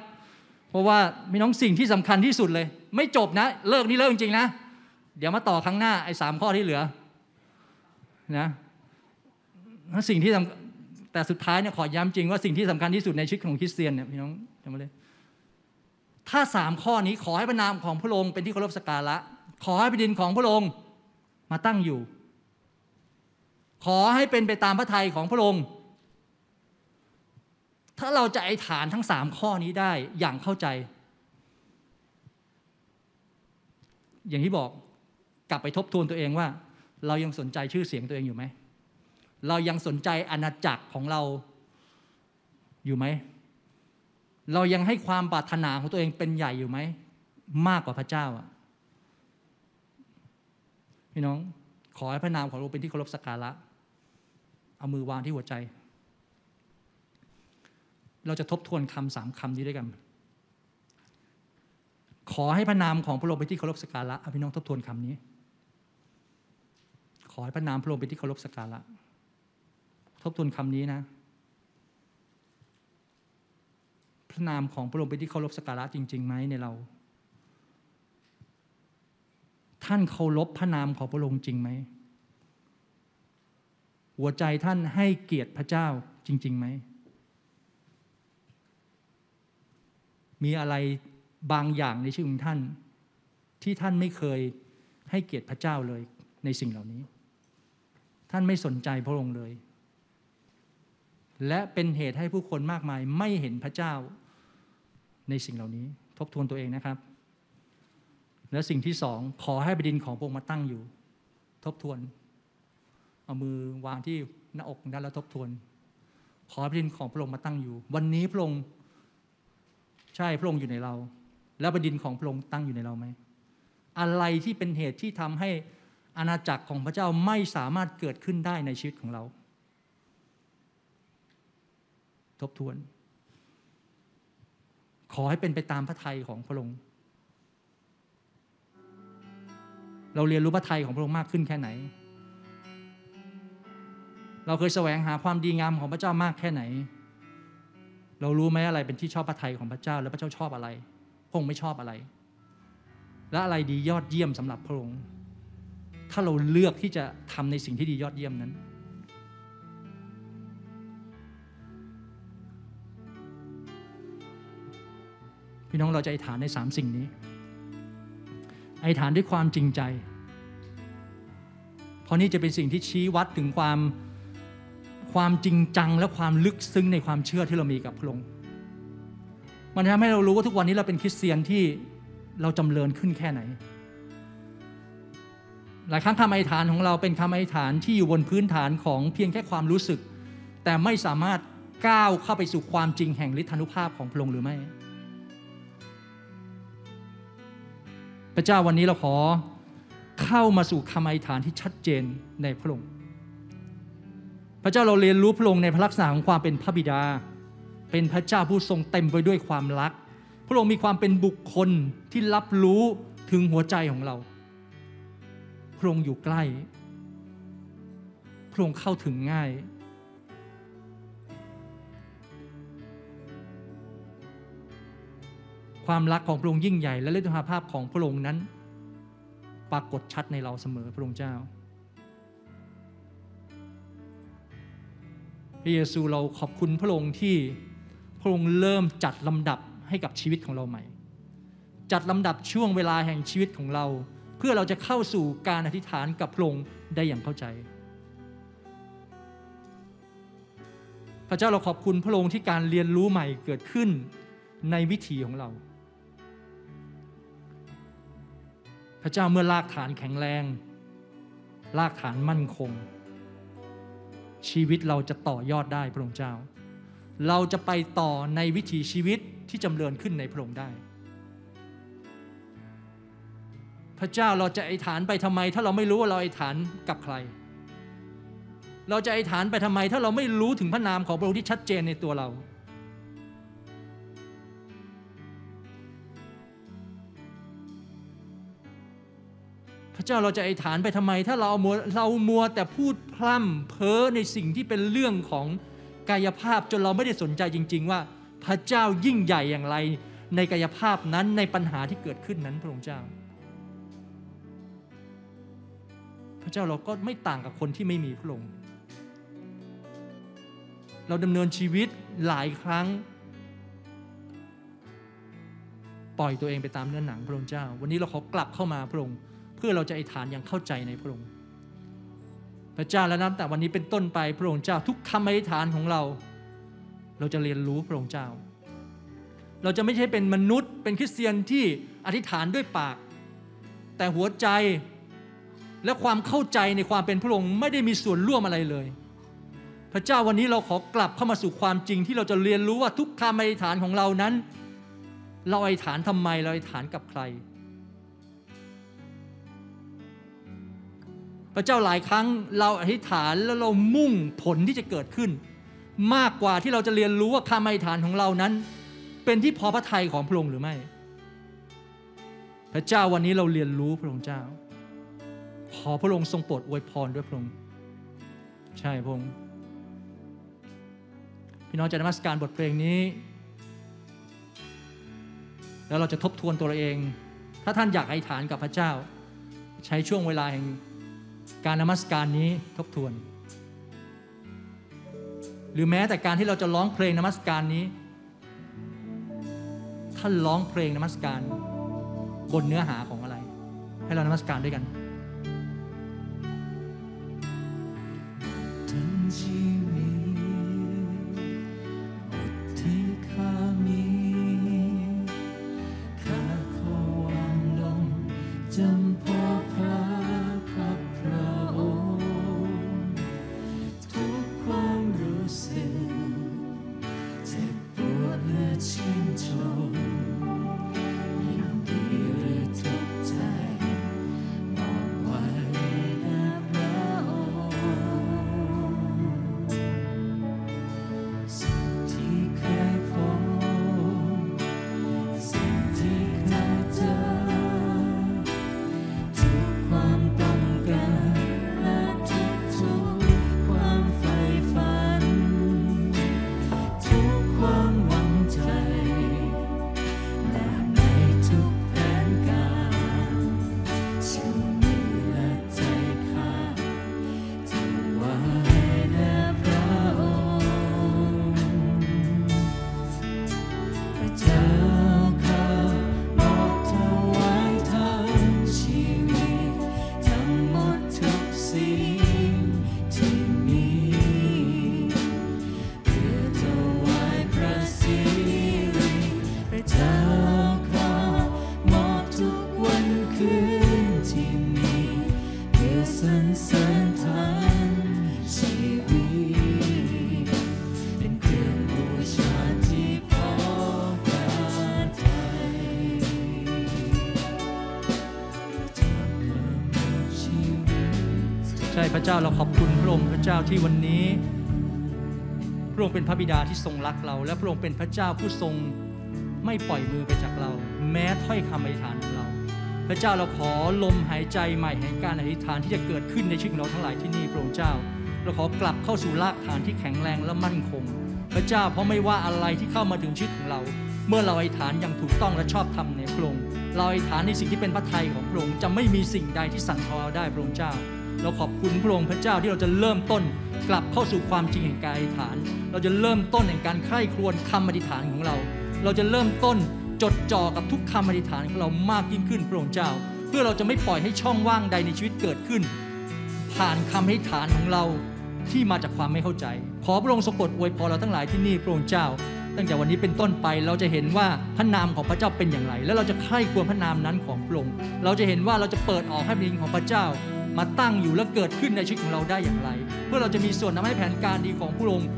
เพราะว่ามีน้องสิ่งที่สำคัญที่สุดเลย ไม่จบนะ เลิกนี่เลิกจริงนะ เดี๋ยวมาต่อครั้งหน้าไอ้สามข้อที่เหลือนะ สิ่งที่แต่สุดท้ายเนี่ยขอย้ำจริงว่าสิ่งที่สำคัญที่สุดในชีวิตของคริสเตียนเนี่ยพี่น้องจำไว้เลยถ้าสามข้อนี้ขอให้พระนามของพระองค์เป็นที่เคารพสักการะ ขอให้แผ่นดินของพระองค์มาตั้งอยู่ ขอให้เป็นไปตามพระทัยของพระองค์ ถ้าเราจะไอ้ฐานทั้งสามข้อนี้ได้อย่างเข้าใจ อย่างที่บอกกลับไปทบทวนตัวเองว่า เรายังสนใจชื่อเสียงตัวเองอยู่ไหม เรายังสนใจอาณาจักรของเราอยู่ไหม เรายังให้ความปรารถนาของตัวเองเป็นใหญ่อยู่ไหม มากกว่าพระเจ้าอะพี่น้องขอให้พระนามของเราเป็นที่เคารพสักการะ เอามือวางที่หัวใจ เราจะทบทวนคำสามคำนี้ด้วยกัน ขอให้พระนามของพระองค์เป็นที่เคารพสักการะพี่น้องทบทวนคำนี้ ขอให้พระนามพระองค์เป็นที่เคารพสักการะ ทบทวนคำนี้นะ พระนามของพระองค์เป็นที่เคารพสักการะจริงๆไหมในเรา ท่านเคารพพระนามของพระองค์จริงไหม หัวใจท่านให้เกียรติพระเจ้าจริงๆไหม มีอะไรบางอย่างในชีวิตของท่าน ที่ท่านไม่เคยให้เกียรติพระเจ้าเลยในสิ่งเหล่านี้ ท่านไม่สนใจพระองค์เลย และเป็นเหตุให้ผู้คนมากมายไม่เห็นพระเจ้าในสิ่งเหล่านี้ ทบทวนตัวเองนะครับ และสิ่งที่สองขอให้บดินของพระองค์มาตั้งอยู่ ทบทวน เอามือวางที่หน้าอกด้านแล้วทบทวน ขอให้บดินของพระองค์มาตั้งอยู่ วันนี้พระองค์ใช่พระองค์อยู่ในเรา แล้วบดินของพระองค์ตั้งอยู่ในเราไหมอะไรที่เป็นเหตุที่ทำให้อาณาจักรของพระเจ้าไม่สามารถเกิดขึ้นได้ในชีวิตของเรา ทบทวน ขอให้เป็นไปตามพระทัยของพระองค์ เราเรียนรู้พระทัยของพระองค์มากขึ้นแค่ไหน เราเคยแสวงหาความดีงามของพระเจ้ามากแค่ไหน เรารู้ไหมอะไรเป็นที่ชอบพระทัยของพระเจ้า และพระเจ้าชอบอะไร พระองค์ไม่ชอบอะไร และอะไรดียอดเยี่ยมสำหรับพระองค์ ถ้าเราเลือกที่จะทำในสิ่งที่ดียอดเยี่ยมนั้น พี่น้องเราจะอธิษฐานในสามสิ่งนี้อธิษฐานด้วยความจริงใจ เพราะนี่จะเป็นสิ่งที่ชี้วัดถึงความความจริงจังและความลึกซึ้งในความเชื่อที่เรามีกับพระองค์มันทำให้เรารู้ว่าทุกวันนี้เราเป็นคริสเตียนที่เราจำเริญขึ้นแค่ไหน หลายครั้งคำอธิษฐานของเราเป็นคำอธิษฐานที่อยู่บนพื้นฐานของเพียงแค่ความรู้สึก แต่ไม่สามารถก้าวเข้าไปสู่ความจริงแห่งฤทธานุภาพของพระองค์หรือไม่ พระเจ้าวันนี้เราขอเข้ามาสู่คำอธิษฐานที่ชัดเจนในพระองค์พระเจ้าเราเรียนรู้พระองค์ในพระลักษณะของความเป็นพระบิดา เป็นพระเจ้าผู้ทรงเต็มไปด้วยความรัก พระองค์มีความเป็นบุคคลที่รับรู้ถึงหัวใจของเรา พระองค์อยู่ใกล้ พระองค์เข้าถึงง่าย ความรักของพระองค์ยิ่งใหญ่ และฤทธาภาพของพระองค์นั้น ปรากฏชัดในเราเสมอพระองค์เจ้า พระเยซูเราขอบคุณพระองค์ที่พระองค์เริ่มจัดลำดับให้กับชีวิตของเราใหม่ จัดลำดับช่วงเวลาแห่งชีวิตของเรา เพื่อเราจะเข้าสู่การอธิษฐานกับพระองค์ได้อย่างเข้าใจพระเจ้าเราขอบคุณพระองค์ที่การเรียนรู้ใหม่เกิดขึ้นในวิถีของเรา พระเจ้าเมื่อลากฐานแข็งแรงลากฐานมั่นคง ชีวิตเราจะต่อยอดได้พระองค์เจ้า เราจะไปต่อในวิถีชีวิตที่จำเริญขึ้นในพระองค์ได้ พระเจ้าเราจะไอฐานไปทำไม ถ้าเราไม่รู้ว่าเราไอฐานกับใคร เราจะไอฐานไปทำไม ถ้าเราไม่รู้ถึงพระนามของพระองค์ที่ชัดเจนในตัวเรา พระเจ้าเราจะไอฐานไปทำไม ถ้าเรามัวเรามัวแต่พูดพร่ำเพ้อในสิ่งที่เป็นเรื่องของกายภาพจนเราไม่ได้สนใจจริง ๆ ว่าพระเจ้ายิ่งใหญ่อย่างไร ในกายภาพนั้นในปัญหาที่เกิดขึ้นนั้นพระองค์เจ้า พระเจ้าเราก็ไม่ต่างกับคนที่ไม่มีพระองค์เราดำเนินชีวิตหลายครั้ง ปล่อยตัวเองไปตามเนื้อหนังพระองค์เจ้า วันนี้เราขอกลับเข้ามาพระองค์ เพื่อเราจะไอฐานอย่างเข้าใจในพระองค์ พระเจ้าและนับแต่วันนี้เป็นต้นไปพระองค์เจ้าทุกคำอธิษฐานของเรา เราจะเรียนรู้พระองค์เจ้า เราจะไม่ใช่เป็นมนุษย์เป็นคริสเตียนที่อธิษฐานด้วยปาก แต่หัวใจและความเข้าใจในความเป็นพระองค์ไม่ได้มีส่วนร่วมอะไรเลย พระเจ้าวันนี้เราขอกลับเข้ามาสู่ความจริงที่เราจะเรียนรู้ว่าทุกคำอธิษฐานของเรานั้น เราอธิษฐานทำไมเราอธิษฐานกับใคร ระเจ้าหลายครั้งเราอธิษฐานแล้วเรามุ่งผลที่จะเกิดขึ้น มากกว่าที่เราจะเรียนรู้ว่าคำอธิษฐานของเรานั้น เป็นที่พอพระทัยของพระองค์หรือไม่ พระเจ้าวันนี้เราเรียนรู้พระองค์เจ้า ขอพระองค์ทรงโปรดอวยพรด้วยพระองค์ใช่พระองค์พี่น้องจะนมัสการบทเพลงนี้ แล้วเราจะทบทวนตัวเราเอง ถ้าท่านอยากอธิษฐานกับพระเจ้า ใช้ช่วงเวลาแห่ง การนมัสการนี้ทบทวน หรือแม้แต่การที่เราจะร้องเพลงนมัสการนี้ ท่านร้องเพลงนมัสการ บนเนื้อหาของอะไร ให้เรานมัสการด้วยกัน어떤 ที่วันนี้ พระองค์เป็นพระบิดาที่ทรงรักเรา และพระองค์เป็นพระเจ้าผู้ทรงไม่ปล่อยมือไปจากเรา แม้ถ้อยคำอธิษฐานของเรา พระเจ้าเราขอลมหายใจใหม่แห่งการอธิษฐานที่จะเกิดขึ้นในชีวิตของเราทั้งหลายที่นี่พระองค์เจ้า เราขอกลับเข้าสู่รากฐานที่แข็งแรงและมั่นคง พระเจ้าเพราะไม่ว่าอะไรที่เข้ามาถึงชีวิตของเรา เมื่อเราอธิษฐานอย่างถูกต้องและชอบธรรมในพระองค์เราอธิษฐานในสิ่งที่เป็นพระทัยของพระองค์จะไม่มีสิ่งใดที่สั่นคลอได้พระองค์เจ้า เราขอบคุณพระองค์พระเจ้าที่เราจะเริ่มต้นกลับเข้าสู่ความจริงแห่งการอธิษฐาน เราจะเริ่มต้นแห่งการใคร่ครวญคำอธิษฐานของเรา เราจะเริ่มต้นจดจ่อกับทุกคำอธิษฐานของเรามากยิ่งขึ้นพระองค์เจ้า เพื่อเราจะไม่ปล่อยให้ช่องว่างใดในชีวิตเกิดขึ้น ผ่านคำอธิษฐานของเราที่มาจากความไม่เข้าใจ ขอพระองค์ทรงโปรดอวยพรเราทั้งหลายที่นี่พระองค์เจ้า ตั้งแต่วันนี้เป็นต้นไปเราจะเห็นว่าพระนามของพระเจ้าเป็นอย่างไร แล้วเราจะใคร่ควรพระนามนั้นของพระองค์เราจะเห็นว่าเราจะเปิดออกให้พระนามของพระเจ้า มาตั้งอยู่และเกิดขึ้นในชีวิตของเราได้อย่างไร เพื่อเราจะมีส่วนทำให้แผนการดีของพระองค์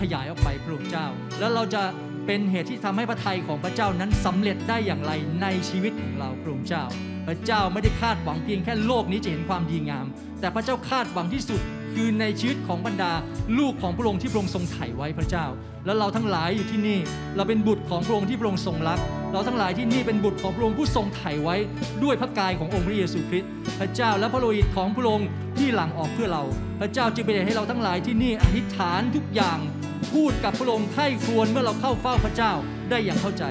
ขยายออกไปพระองค์เจ้า แล้วเราจะเป็นเหตุที่ทำให้พระทัยของพระเจ้านั้นสำเร็จได้อย่างไรในชีวิตของเราพระองค์เจ้า พระเจ้าไม่ได้คาดหวังเพียงแค่โลกนี้จะเห็นความดีงาม แต่พระเจ้าคาดหวังที่สุดคือในชีวิตของบรรดาลูกของพระองค์ที่พระองค์ทรงไถ่ไว้พระเจ้า แล้วเราทั้งหลายอยู่ที่นี่ เราเป็นบุตรของพระองค์ที่พระองค์ทรงรัก เราทั้งหลายที่นี่เป็นบุตรของพระองค์ผู้ทรงไถ่ไว้ด้วยพระกายขององค์พระเยซูคริสต์พระเจ้าและพระโลหิตของพระองค์ที่หลั่งออกเพื่อเรา พระเจ้าจึงเป็นให้เราทั้งหลายที่นี่อธิษฐานทุกอย่าง พูดกับพระองค์ไข้ครวญเมื่อเราเข้าเฝ้าพระเจ้าได้อย่างเข้าใจ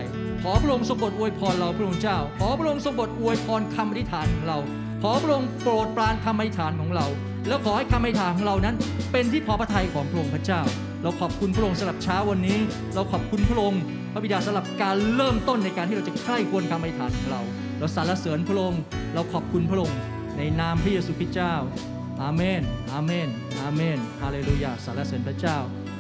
ขอพระองค์ทรงโปรดอวยพรเราพระองค์เจ้า ขอพระองค์ทรงโปรดอวยพรคำอธิษฐานของเรา ขอพระองค์โปรดปรานคำอธิษฐานของเรา แล้วขอให้คำอธิษฐานของเรานั้น เป็นที่พอพระทัยของพระองค์พระเจ้า เราขอบคุณพระองค์สำหรับเช้าวันนี้ เราขอบคุณพระองค์พระบิดาสำหรับการเริ่มต้นในการที่เราจะใคร่ควรคำอธิษฐานของเรา เราสรรเสริญพระองค์เราขอบคุณพระองค์ในนามพระเยซูคริสต์เจ้าอาเมนอาเมนอาเมนฮาเลลูยาสรรเสริญพระเจ้า